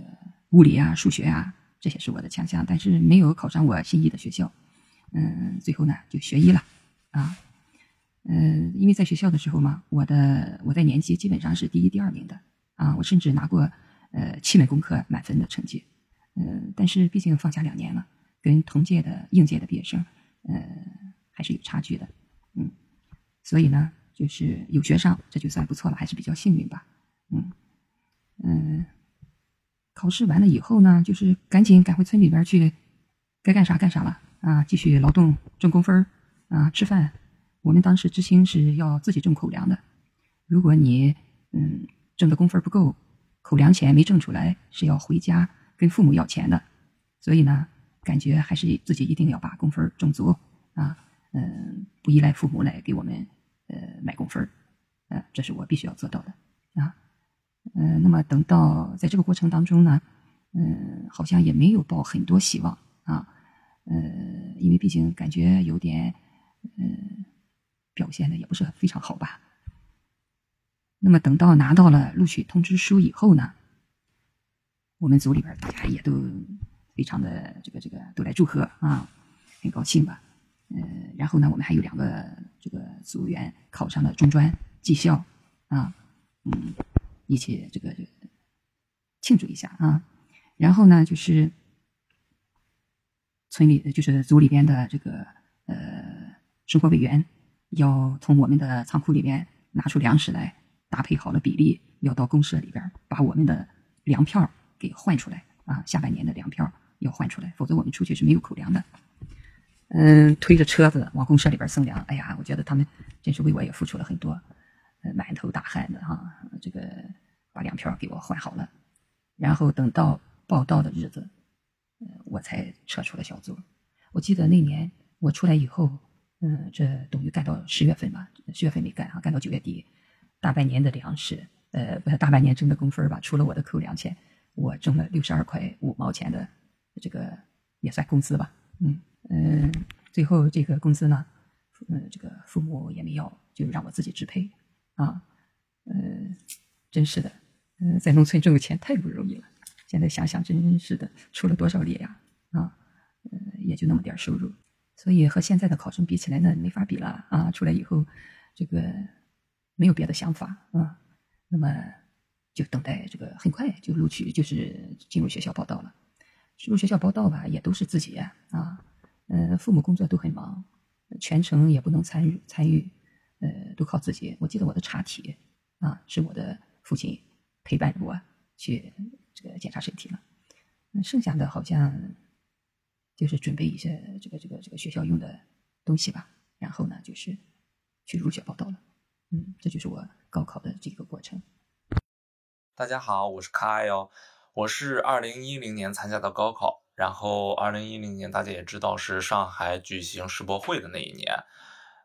物理啊、数学啊，这些是我的强项，但是没有考上我心仪的学校，嗯，最后呢就学医了，啊，嗯，因为在学校的时候嘛，我的我在年级基本上是第一、第二名的，啊，我甚至拿过呃七门功课满分的成绩，嗯，但是毕竟放假两年了，跟同届的应届的毕业生，呃，还是有差距的，嗯，所以呢，就是有学上，这就算不错了，还是比较幸运吧，嗯嗯，考试完了以后呢，就是赶紧赶回村里边去，该干啥干啥了啊，继续劳动挣工分啊，吃饭。我们当时知青是要自己挣口粮的，如果你嗯挣的工分不够，口粮钱没挣出来，是要回家跟父母要钱的。所以呢，感觉还是自己一定要把工分挣足啊，嗯，不依赖父母来给我们呃买工分呃，这是我必须要做到的啊。嗯，那么等到在这个过程当中呢，嗯，好像也没有抱很多希望啊，呃，因为毕竟感觉有点嗯。表现的也不是非常好吧。那么等到拿到了录取通知书以后呢，我们组里边大家也都非常的这个这个都来祝贺啊，很高兴吧。嗯，然后呢，我们还有两个这个组员考上了中专技校啊，嗯，一起这个这个庆祝一下啊。然后呢，就是村里就是组里边的这个呃生活委员。要从我们的仓库里面拿出粮食来，搭配好了比例，要到公社里边把我们的粮票给换出来啊！下半年的粮票要换出来，否则我们出去是没有口粮的。嗯，推着车子往公社里边送粮，哎呀，我觉得他们真是为我也付出了很多，满头大汗的哈。这个把粮票给我换好了，然后等到报到的日子，呃我才撤出了小组。我记得那年我出来以后。嗯，这等于干到十月份吧，十月份没干啊，干到九月底，大半年的粮食，呃，不是大半年挣的工分吧？除了我的扣粮钱，我挣了六十二块五毛钱的，这个也算工资吧。嗯嗯，最后这个工资呢，嗯，这个父母也没要，就让我自己支配啊。嗯，真是的，嗯，在农村挣个钱太不容易了。现在想想，真是的，出了多少力呀？啊，嗯，也就那么点收入。所以和现在的考生比起来呢，没法比了啊！出来以后，这个没有别的想法啊，那么就等待这个很快就录取，就是进入学校报到了。进入学校报到吧，也都是自己啊，呃，父母工作都很忙，全程也不能参与参与，呃，都靠自己。我记得我的查体啊，是我的父亲陪伴着我去这个检查身体了，那剩下的好像。就是准备一些这个这个这个学校用的东西吧，然后呢，就是去入学报到了。嗯，这就是我高考的这个过程。大家好，我是 Kyle，我是二零一零年参加的高考，然后二零一零年大家也知道是上海举行世博会的那一年。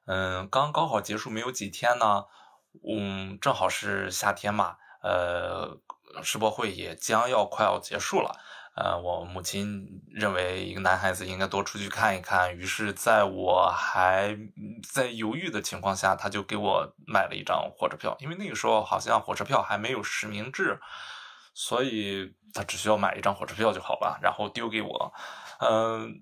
嗯，刚高考结束没有几天呢，嗯，正好是夏天嘛，呃，世博会也将要快要结束了。呃，我母亲认为一个男孩子应该多出去看一看，于是在我还在犹豫的情况下，他就给我买了一张火车票。因为那个时候好像火车票还没有实名制，所以他只需要买一张火车票就好了，然后丢给我，嗯，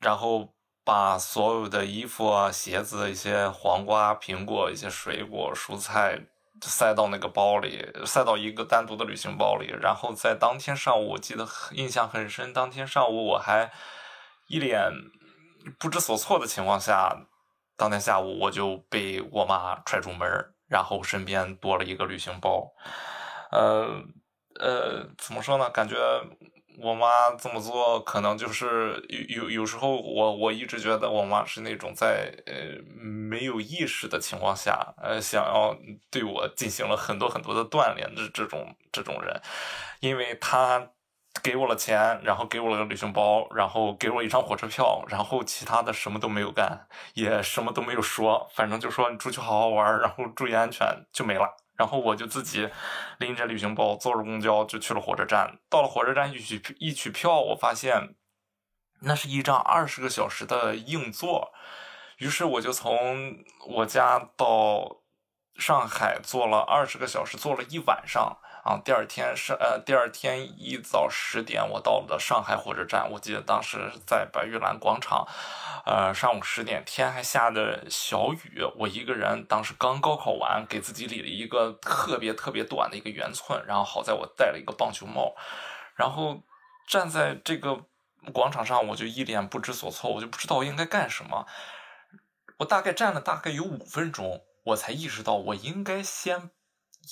然后把所有的衣服啊、鞋子、一些黄瓜、苹果、一些水果、蔬菜。塞到那个包里，塞到一个单独的旅行包里，然后在当天上午，我记得印象很深。当天上午我还一脸不知所措的情况下，当天下午我就被我妈踹出门，然后身边多了一个旅行包。呃呃，怎么说呢？感觉。我妈这么做，可能就是有有有时候，我我一直觉得我妈是那种在呃没有意识的情况下，呃想要对我进行了很多很多的锻炼的这种这种人，因为她给我了钱，然后给我了个旅行包，然后给我一张火车票，然后其他的什么都没有干，也什么都没有说，反正就说你出去好好玩，然后注意安全就没了。然后我就自己拎着旅行包，坐着公交就去了火车站。到了火车站一取一取票，我发现那是一张二十个小时的硬座。于是我就从我家到上海坐了二十个小时，坐了一晚上。啊，第二天是呃，第二天一早十点，我到了上海火车站。我记得当时在白玉兰广场，呃，上午十点，天还下着小雨。我一个人，当时刚高考完，给自己理了一个特别特别短的一个圆寸，然后好在我戴了一个棒球帽，然后站在这个广场上，我就一脸不知所措，我就不知道我应该干什么。我大概站了大概有五分钟，我才意识到我应该先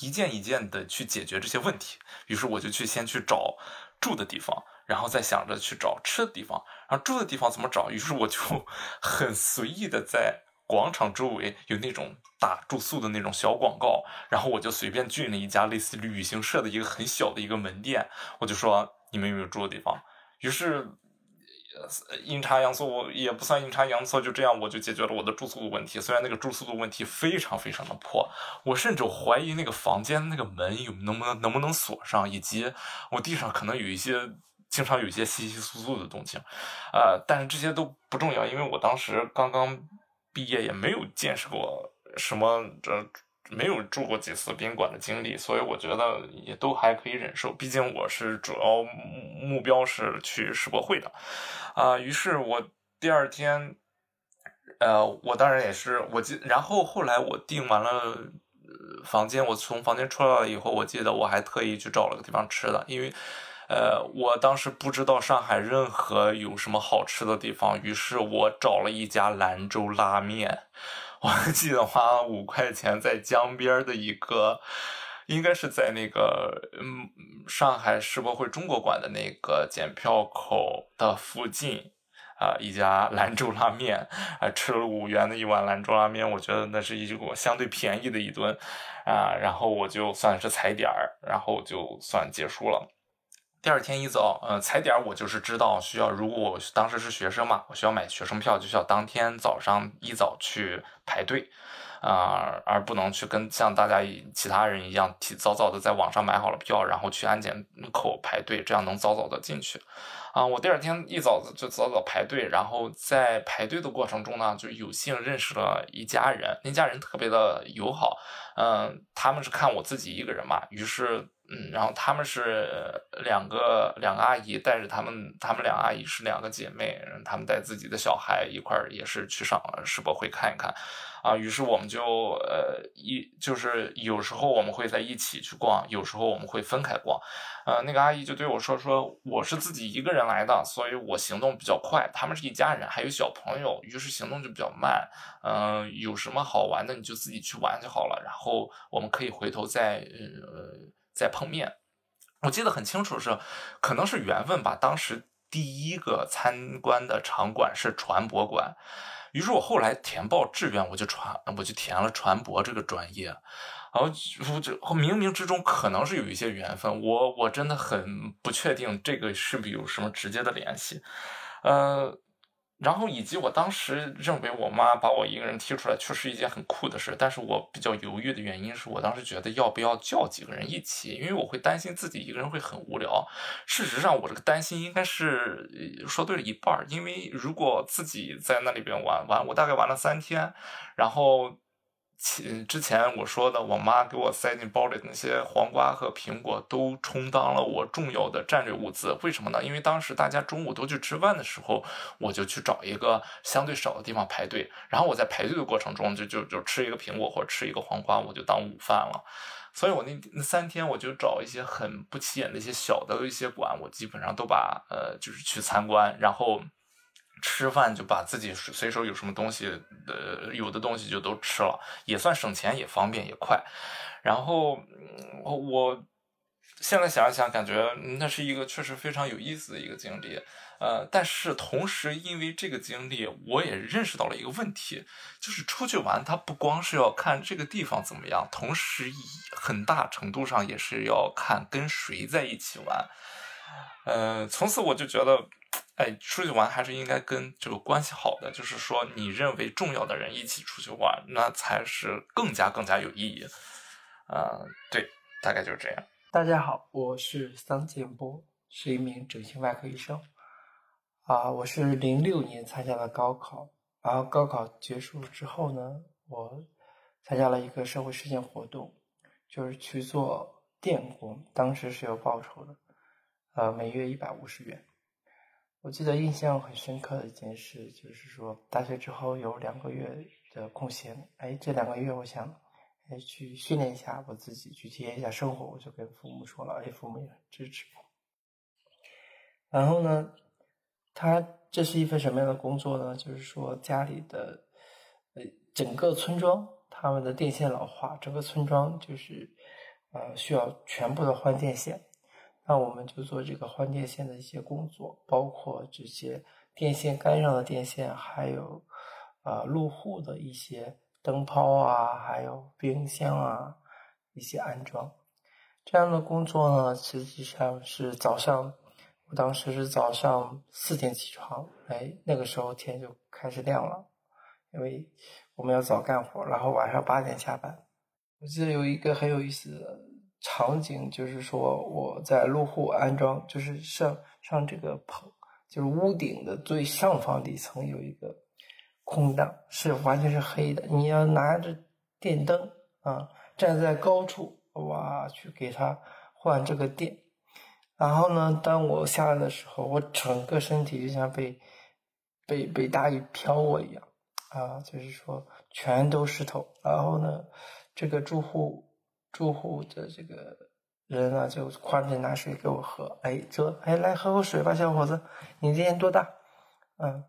一件一件的去解决这些问题。于是我就去先去找住的地方，然后再想着去找吃的地方。然后住的地方怎么找？于是我就 很随意的在广场周围有那种打住宿的那种小广告，然后我就随便进了一家类似旅行社的一个很小的一个门店，我就说你们有没有住的地方？于是。阴差阳错，我也不算阴差阳错，就这样我就解决了我的住宿的问题。虽然那个住宿的问题非常非常的破，我甚至怀疑那个房间那个门有能不能能不能锁上，以及我地上可能有一些经常有一些稀稀疏疏的动静，呃，但是这些都不重要，因为我当时刚刚毕业，也没有见识过什么这。没有住过几次宾馆的经历，所以我觉得也都还可以忍受。毕竟我是主要目标是去世博会的，啊，于是我第二天，呃，我当然也是我记，然后后来我订完了房间，我从房间出来了以后，我记得我还特意去找了个地方吃的，因为，呃，我当时不知道上海任何有什么好吃的地方，于是我找了一家兰州拉面。我还记得花了五块钱在江边的一个，应该是在那个嗯上海世博会中国馆的那个检票口的附近啊一家兰州拉面，啊吃了五元的一碗兰州拉面，我觉得那是一个相对便宜的一顿啊，然后我就算是踩点儿，然后就算结束了。第二天一早，呃，踩点我就是知道需要，如果我当时是学生嘛，我需要买学生票，就需要当天早上一早去排队，啊，而不能去跟像大家其他人一样，提早早的在网上买好了票，然后去安检口排队，这样能早早的进去。啊，我第二天一早就早早排队，然后在排队的过程中呢，就有幸认识了一家人，那家人特别的友好，嗯，他们是看我自己一个人嘛，于是。嗯，然后他们是两个两个阿姨带着他们，他们两个阿姨是两个姐妹，他们带自己的小孩一块儿也是去上世博会看一看，啊，于是我们就呃一就是有时候我们会在一起去逛，有时候我们会分开逛，呃，那个阿姨就对我说说我是自己一个人来的，所以我行动比较快，他们是一家人还有小朋友，于是行动就比较慢，嗯，有什么好玩的你就自己去玩就好了，然后我们可以回头再呃。再碰面，我记得很清楚是，可能是缘分吧。当时第一个参观的场馆是船舶馆，于是我后来填报志愿，我就传，我就填了船舶这个专业。然后我就冥冥之中可能是有一些缘分，我我真的很不确定这个是不是有什么直接的联系，呃。然后以及我当时认为我妈把我一个人踢出来，确实一件很酷的事。但是我比较犹豫的原因是我当时觉得要不要叫几个人一起，因为我会担心自己一个人会很无聊。事实上，我这个担心应该是说对了一半，因为如果自己在那里边玩玩，我大概玩了三天，然后。前之前我说的，我妈给我塞进包里的那些黄瓜和苹果，都充当了我重要的战略物资。为什么呢？因为当时大家中午都去吃饭的时候，我就去找一个相对少的地方排队，然后我在排队的过程中，就就就吃一个苹果或者吃一个黄瓜，我就当午饭了。所以我那那三天，我就找一些很不起眼的一些小的一些馆，我基本上都把呃就是去参观，然后。吃饭就把自己随手有什么东西，呃，有的东西就都吃了，也算省钱，也方便，也快。然后我现在想一想，感觉那是一个确实非常有意思的一个经历。呃，但是同时因为这个经历，我也认识到了一个问题，就是出去玩，它不光是要看这个地方怎么样，同时很大程度上也是要看跟谁在一起玩。呃，从此我就觉得。哎，出去玩还是应该跟这个关系好的，就是说你认为重要的人一起出去玩，那才是更加更加有意义。啊，对，大概就是这样。大家好，我是桑建波，是一名整形外科医生。啊，我是零六年参加了高考，然后高考结束之后呢，我参加了一个社会实践活动，就是去做电工，当时是有报酬的，呃，每月一百五十元。我记得印象很深刻的一件事，就是说大学之后有两个月的空闲，哎，这两个月我想，哎，去训练一下我自己，去体验一下生活，我就跟父母说了，哎，父母也支持。然后呢，他这是一份什么样的工作呢？就是说家里的呃整个村庄他们的电线老化，整个村庄就是呃需要全部的换电线。那我们就做这个换电线的一些工作，包括这些电线杆上的电线，还有啊入户的一些灯泡啊，还有冰箱啊一些安装。这样的工作呢，实际上是早上，我当时是早上四点起床，哎，那个时候天就开始亮了，因为我们要早干活，然后晚上八点下班。我记得有一个很有意思的场景，就是说我在入户安装，就是上上这个棚，就是屋顶的最上方底层有一个空档，是完全是黑的，你要拿着电灯啊，站在高处。哇，去给他换这个电，然后呢，当我下来的时候，我整个身体就像被被被大雨飘过一样啊，就是说全都湿透。然后呢，这个住户住户的这个人呢，就挎着拿水给我喝。哎，说哎，来喝口水吧，小伙子，你今年多大？嗯，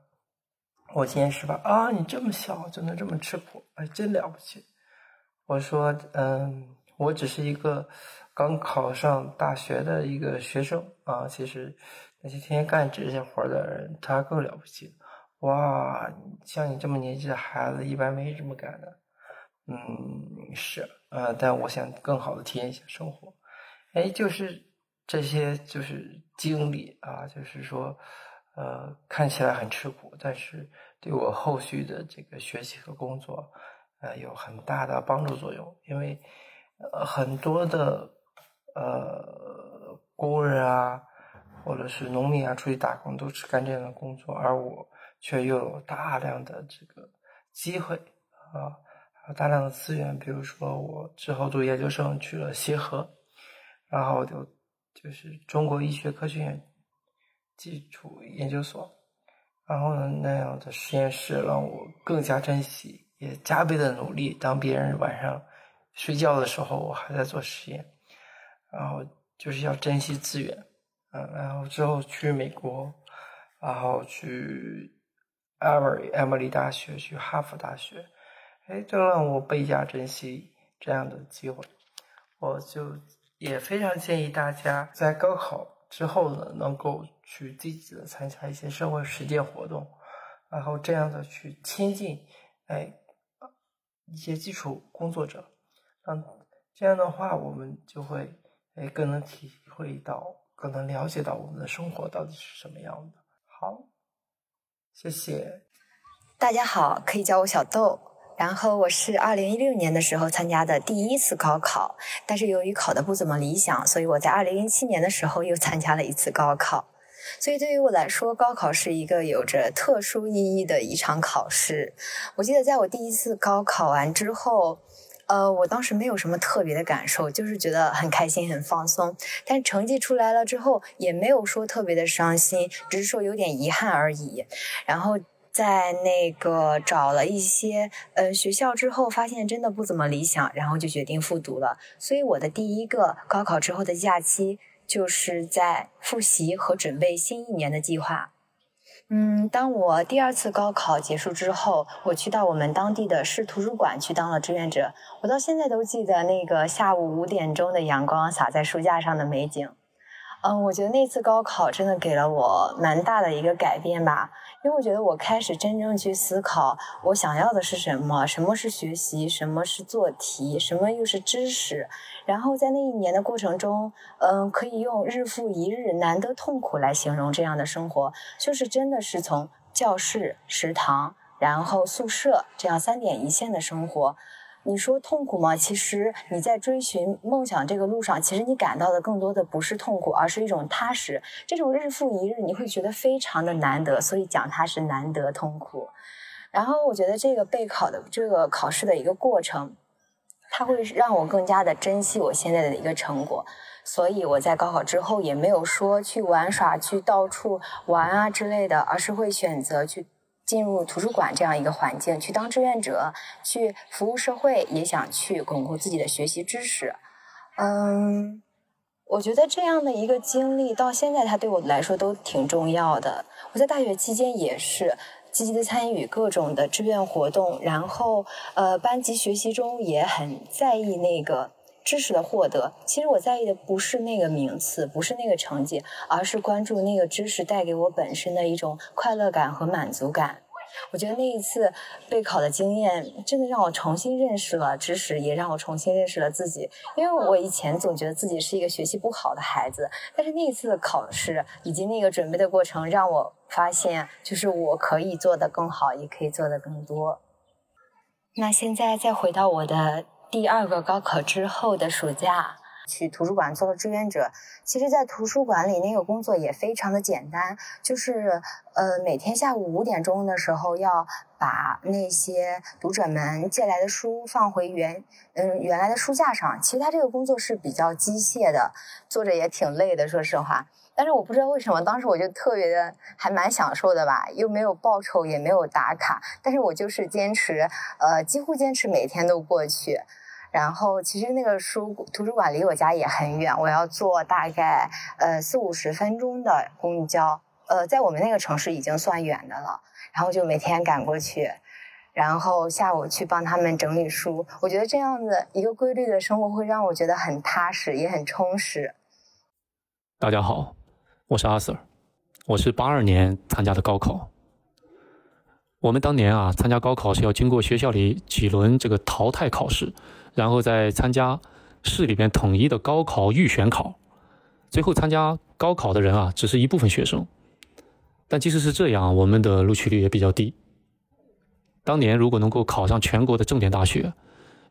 我今年十八。啊，你这么小就能这么吃苦，哎，真了不起。我说，嗯。我只是一个刚考上大学的一个学生啊，其实那些天天干这些活的人，他更了不起。哇，像你这么年纪的孩子，一般没这么干的。嗯，是，呃，但我想更好的体验一下生活。哎，就是这些，就是经历啊，就是说，呃，看起来很吃苦，但是对我后续的这个学习和工作，呃，有很大的帮助作用，因为。呃，很多的呃工人啊，或者是农民啊，出去打工都是干这样的工作，而我却又有大量的这个机会啊，大量的资源。比如说，我之后读研究生去了协和，然后就就是中国医学科学院基础研究所，然后呢，那样的实验室让我更加珍惜，也加倍的努力。当别人晚上。睡觉的时候，我还在做实验，然后就是要珍惜资源，嗯，然后之后去美国，然后去艾默艾默里大学，去哈佛大学，哎，这让我倍加珍惜这样的机会。我就也非常建议大家在高考之后呢，能够去积极的参加一些社会实践活动，然后这样的去亲近哎一些基础工作者。嗯，这样的话，我们就会诶更能体会到，更能了解到我们的生活到底是什么样的。好，谢谢。大家好，可以叫我小豆。然后我是二零一六年的时候参加的第一次高考，但是由于考的不怎么理想，所以我在二零一七年的时候又参加了一次高考。所以对于我来说，高考是一个有着特殊意义的一场考试。我记得在我第一次高考完之后。呃，我当时没有什么特别的感受，就是觉得很开心、很放松。但成绩出来了之后，也没有说特别的伤心，只是说有点遗憾而已。然后在那个找了一些呃学校之后，发现真的不怎么理想，然后就决定复读了。所以我的第一个高考之后的假期，就是在复习和准备新一年的计划。嗯，当我第二次高考结束之后，我去到我们当地的市图书馆去当了志愿者。我到现在都记得那个下午五点钟的阳光洒在书架上的美景。嗯，我觉得那次高考真的给了我蛮大的一个改变吧，因为我觉得我开始真正去思考我想要的是什么，什么是学习，什么是做题，什么又是知识。然后在那一年的过程中，嗯，可以用日复一日难得痛苦来形容这样的生活，就是真的是从教室、食堂，然后宿舍这样三点一线的生活。你说痛苦吗？其实你在追寻梦想这个路上，其实你感到的更多的不是痛苦，而是一种踏实。这种日复一日，你会觉得非常的难得，所以讲它是难得痛苦。然后我觉得这个备考的这个考试的一个过程，它会让我更加的珍惜我现在的一个成果。所以我在高考之后也没有说去玩耍、去到处玩啊之类的，而是会选择去。进入图书馆这样一个环境，去当志愿者，去服务社会，也想去巩固自己的学习知识。嗯，我觉得这样的一个经历到现在，它对我来说都挺重要的。我在大学期间也是积极的参与各种的志愿活动，然后呃，班级学习中也很在意那个知识的获得。其实我在意的不是那个名次，不是那个成绩，而是关注那个知识带给我本身的一种快乐感和满足感。我觉得那一次备考的经验，真的让我重新认识了知识，也让我重新认识了自己。因为我以前总觉得自己是一个学习不好的孩子，但是那一次的考试以及那个准备的过程，让我发现，就是我可以做得更好，也可以做得更多。那现在再回到我的第二个高考之后的暑假。去图书馆做了志愿者，其实，在图书馆里那个工作也非常的简单，就是呃，每天下午五点钟的时候要把那些读者们借来的书放回原嗯原来的书架上。其实他这个工作是比较机械的，做着也挺累的，说实话。但是我不知道为什么，当时我就特别的还蛮享受的吧，又没有报酬，也没有打卡，但是我就是坚持，呃，几乎坚持每天都过去。然后其实那个书图书馆离我家也很远，我要坐大概呃四五十分钟的公交，呃，在我们那个城市已经算远的了。然后就每天赶过去，然后下午去帮他们整理书。我觉得这样的一个规律的生活会让我觉得很踏实，也很充实。大家好，我是阿 Sir，我是八二年参加的高考。我们当年啊参加高考是要经过学校里几轮这个淘汰考试。然后再参加市里边统一的高考预选考，最后参加高考的人啊，只是一部分学生。但即使是这样，我们的录取率也比较低。当年如果能够考上全国的重点大学，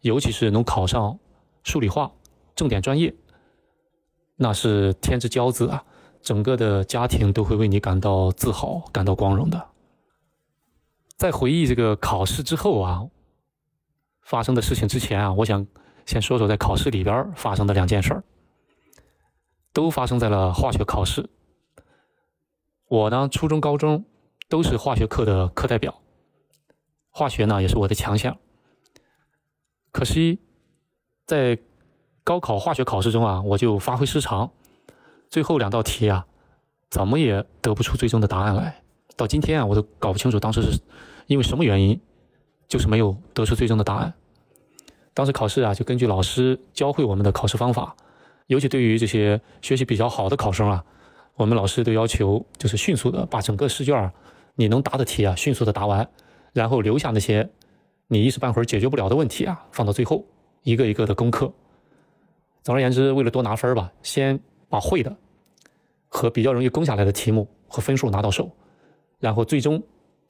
尤其是能考上数理化重点专业，那是天之骄子啊！整个的家庭都会为你感到自豪、感到光荣的。在回忆这个考试之后啊。发生的事情之前啊，我想先说说在考试里边发生的两件事儿，都发生在了化学考试。我呢，初中、高中都是化学课的课代表，化学呢也是我的强项。可惜在高考化学考试中啊，我就发挥失常，最后两道题啊，怎么也得不出最终的答案来。到今天啊，我都搞不清楚当时是因为什么原因，就是没有得出最终的答案。当时考试啊，就根据老师教会我们的考试方法，尤其对于这些学习比较好的考生啊，我们老师都要求就是迅速的把整个试卷你能答的题啊，迅速的答完，然后留下那些你一时半会儿解决不了的问题啊，放到最后一个一个的攻克。总而言之，为了多拿分吧，先把会的和比较容易攻下来的题目和分数拿到手，然后最终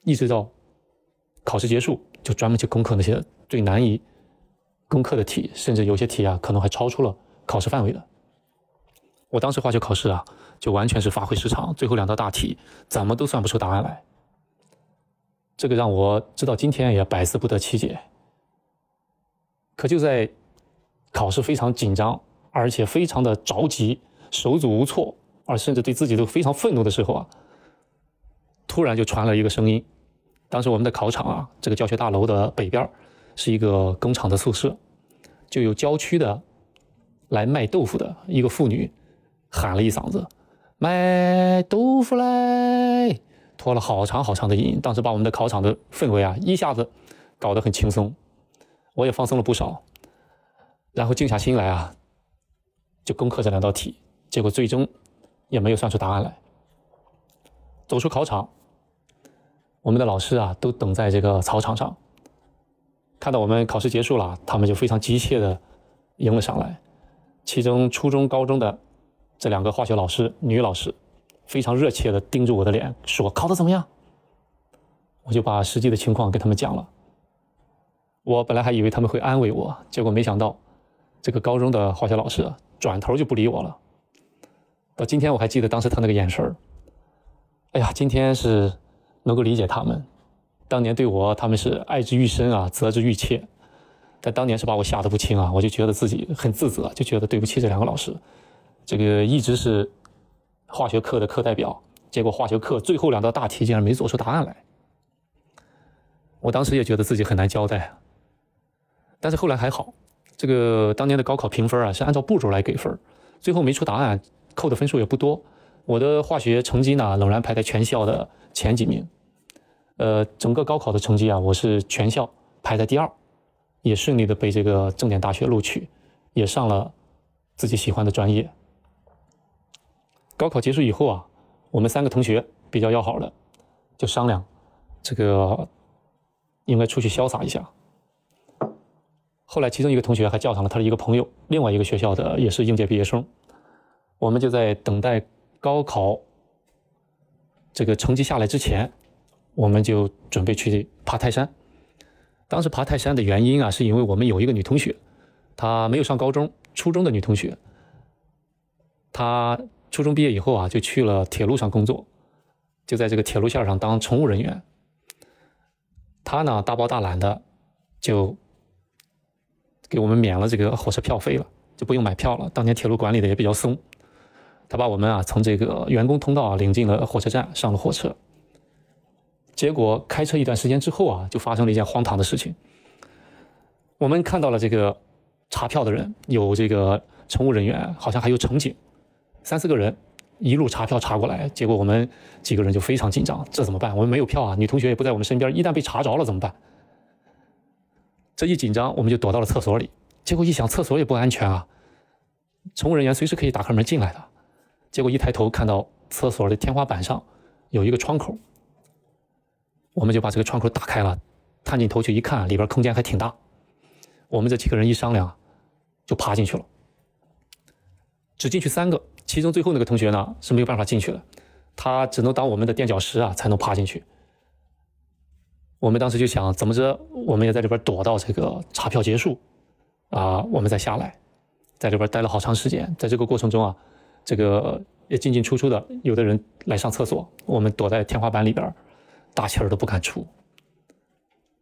一直到考试结束，就专门去攻克那些最难以。攻克的题，甚至有些题啊，可能还超出了考试范围的。我当时化学考试啊，就完全是发挥失常，最后两道大题怎么都算不出答案来。这个让我直到今天也百思不得其解。可就在考试非常紧张，而且非常的着急、手足无措，而甚至对自己都非常愤怒的时候啊，突然就传来一个声音。当时我们的考场啊，这个教学大楼的北边是一个工厂的宿舍，就有郊区的来卖豆腐的一个妇女喊了一嗓子：“卖豆腐来！”拖了好长好长的音，当时把我们的考场的氛围啊一下子搞得很轻松，我也放松了不少。然后静下心来啊，就攻克这两道题，结果最终也没有算出答案来。走出考场，我们的老师啊都等在这个操场上。看到我们考试结束了，他们就非常急切的迎了上来。其中初中、高中的这两个化学老师，女老师，非常热切的盯着我的脸说：“考的怎么样？”我就把实际的情况跟他们讲了。我本来还以为他们会安慰我，结果没想到，这个高中的化学老师转头就不理我了。到今天我还记得当时他那个眼神儿。哎呀，今天是能够理解他们。当年对我，他们是爱之愈深啊，责之愈切。但当年是把我吓得不轻啊，我就觉得自己很自责，就觉得对不起这两个老师。这个一直是化学课的课代表，结果化学课最后两道大题竟然没做出答案来。我当时也觉得自己很难交代。但是后来还好，这个当年的高考评分啊是按照步骤来给分，最后没出答案，扣的分数也不多。我的化学成绩呢，仍然排在全校的前几名。呃，整个高考的成绩啊，我是全校排在第二，也顺利的被这个重点大学录取，也上了自己喜欢的专业。高考结束以后啊，我们三个同学比较要好的，就商量这个应该出去潇洒一下。后来，其中一个同学还叫上了他的一个朋友，另外一个学校的也是应届毕业生。我们就在等待高考这个成绩下来之前，我们就准备去爬泰山。当时爬泰山的原因啊，是因为我们有一个女同学，她没有上高中，初中的女同学，她初中毕业以后啊，就去了铁路上工作，就在这个铁路线上当乘务人员。她呢，大包大揽的就。给我们免了这个火车票费了，就不用买票了。当年铁路管理的也比较松，他把我们啊从这个员工通道啊领进了火车站，上了火车。结果开车一段时间之后啊，就发生了一件荒唐的事情。我们看到了这个查票的人，有这个乘务人员，好像还有乘警，三四个人一路查票查过来。结果我们几个人就非常紧张，这怎么办？我们没有票啊，女同学也不在我们身边，一旦被查着了怎么办？这一紧张，我们就躲到了厕所里。结果一想，厕所也不安全啊，乘务人员随时可以打开门进来的。结果一抬头看到厕所的天花板上有一个窗口，我们就把这个窗口打开了，探进头去一看，里边空间还挺大。我们这几个人一商量，就爬进去了。只进去三个，其中最后那个同学呢是没有办法进去的，他只能当我们的垫脚石啊，才能爬进去。我们当时就想，怎么着，我们也在里边躲到这个查票结束，啊，我们再下来，在里边待了好长时间。在这个过程中啊，这个也进进出出的，有的人来上厕所，我们躲在天花板里边，大气儿都不敢出。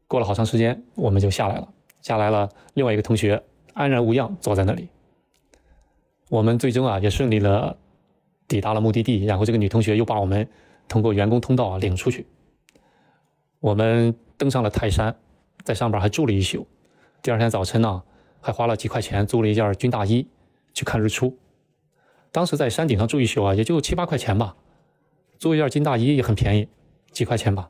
过了好长时间，我们就下来了。下来了，另外一个同学安然无恙坐在那里。我们最终啊，也顺利的抵达了目的地。然后这个女同学又把我们通过员工通道领出去。我们登上了泰山，在上边还住了一宿。第二天早晨呢，还花了几块钱租了一件军大衣去看日出。当时在山顶上住一宿啊，也就七八块钱吧，租一件军大衣也很便宜，几块钱吧。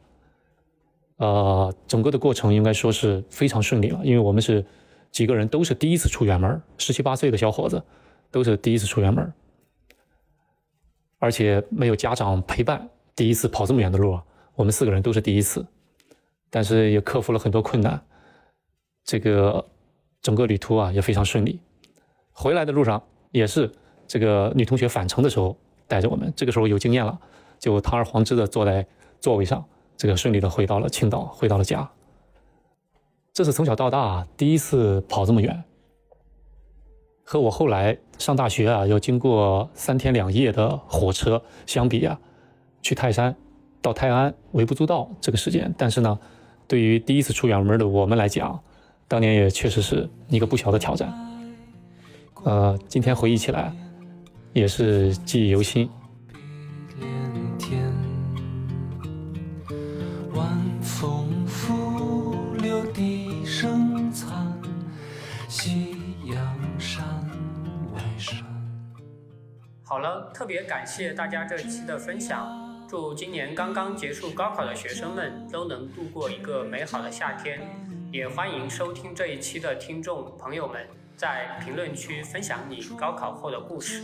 呃，整个的过程应该说是非常顺利了，因为我们是几个人都是第一次出远门，十七八岁的小伙子都是第一次出远门，而且没有家长陪伴，第一次跑这么远的路，我们四个人都是第一次。但是也克服了很多困难，这个整个旅途啊也非常顺利。回来的路上也是这个女同学返程的时候带着我们，这个时候有经验了，就堂而皇之的坐在座位上，这个顺利的回到了青岛，回到了家。这是从小到大第一次跑这么远，和我后来上大学啊要经过三天两夜的火车相比啊，去泰山到泰安微不足道这个时间，但是呢。对于第一次出远门的我们来讲，当年也确实是一个不小的挑战。呃，今天回忆起来，也是记忆犹新。好了，特别感谢大家这期的分享。祝今年刚刚结束高考的学生们都能度过一个美好的夏天，也欢迎收听这一期的听众朋友们在评论区分享你高考后的故事。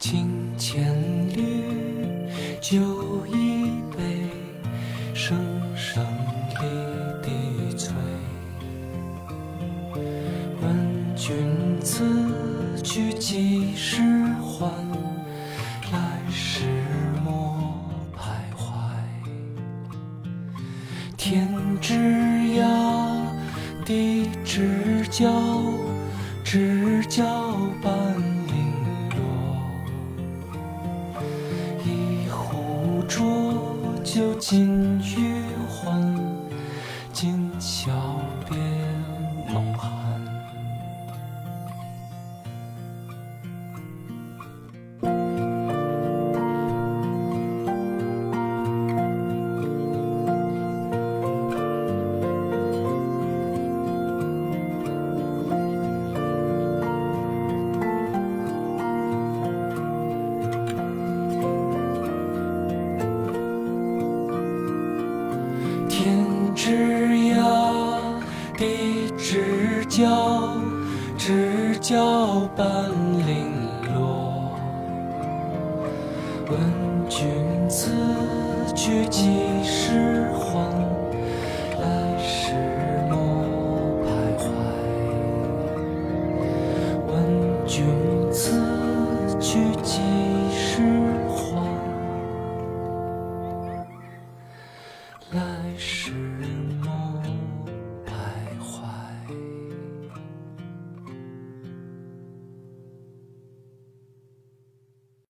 金千缕，酒一杯，声声离滴催。问君此去几时还？情。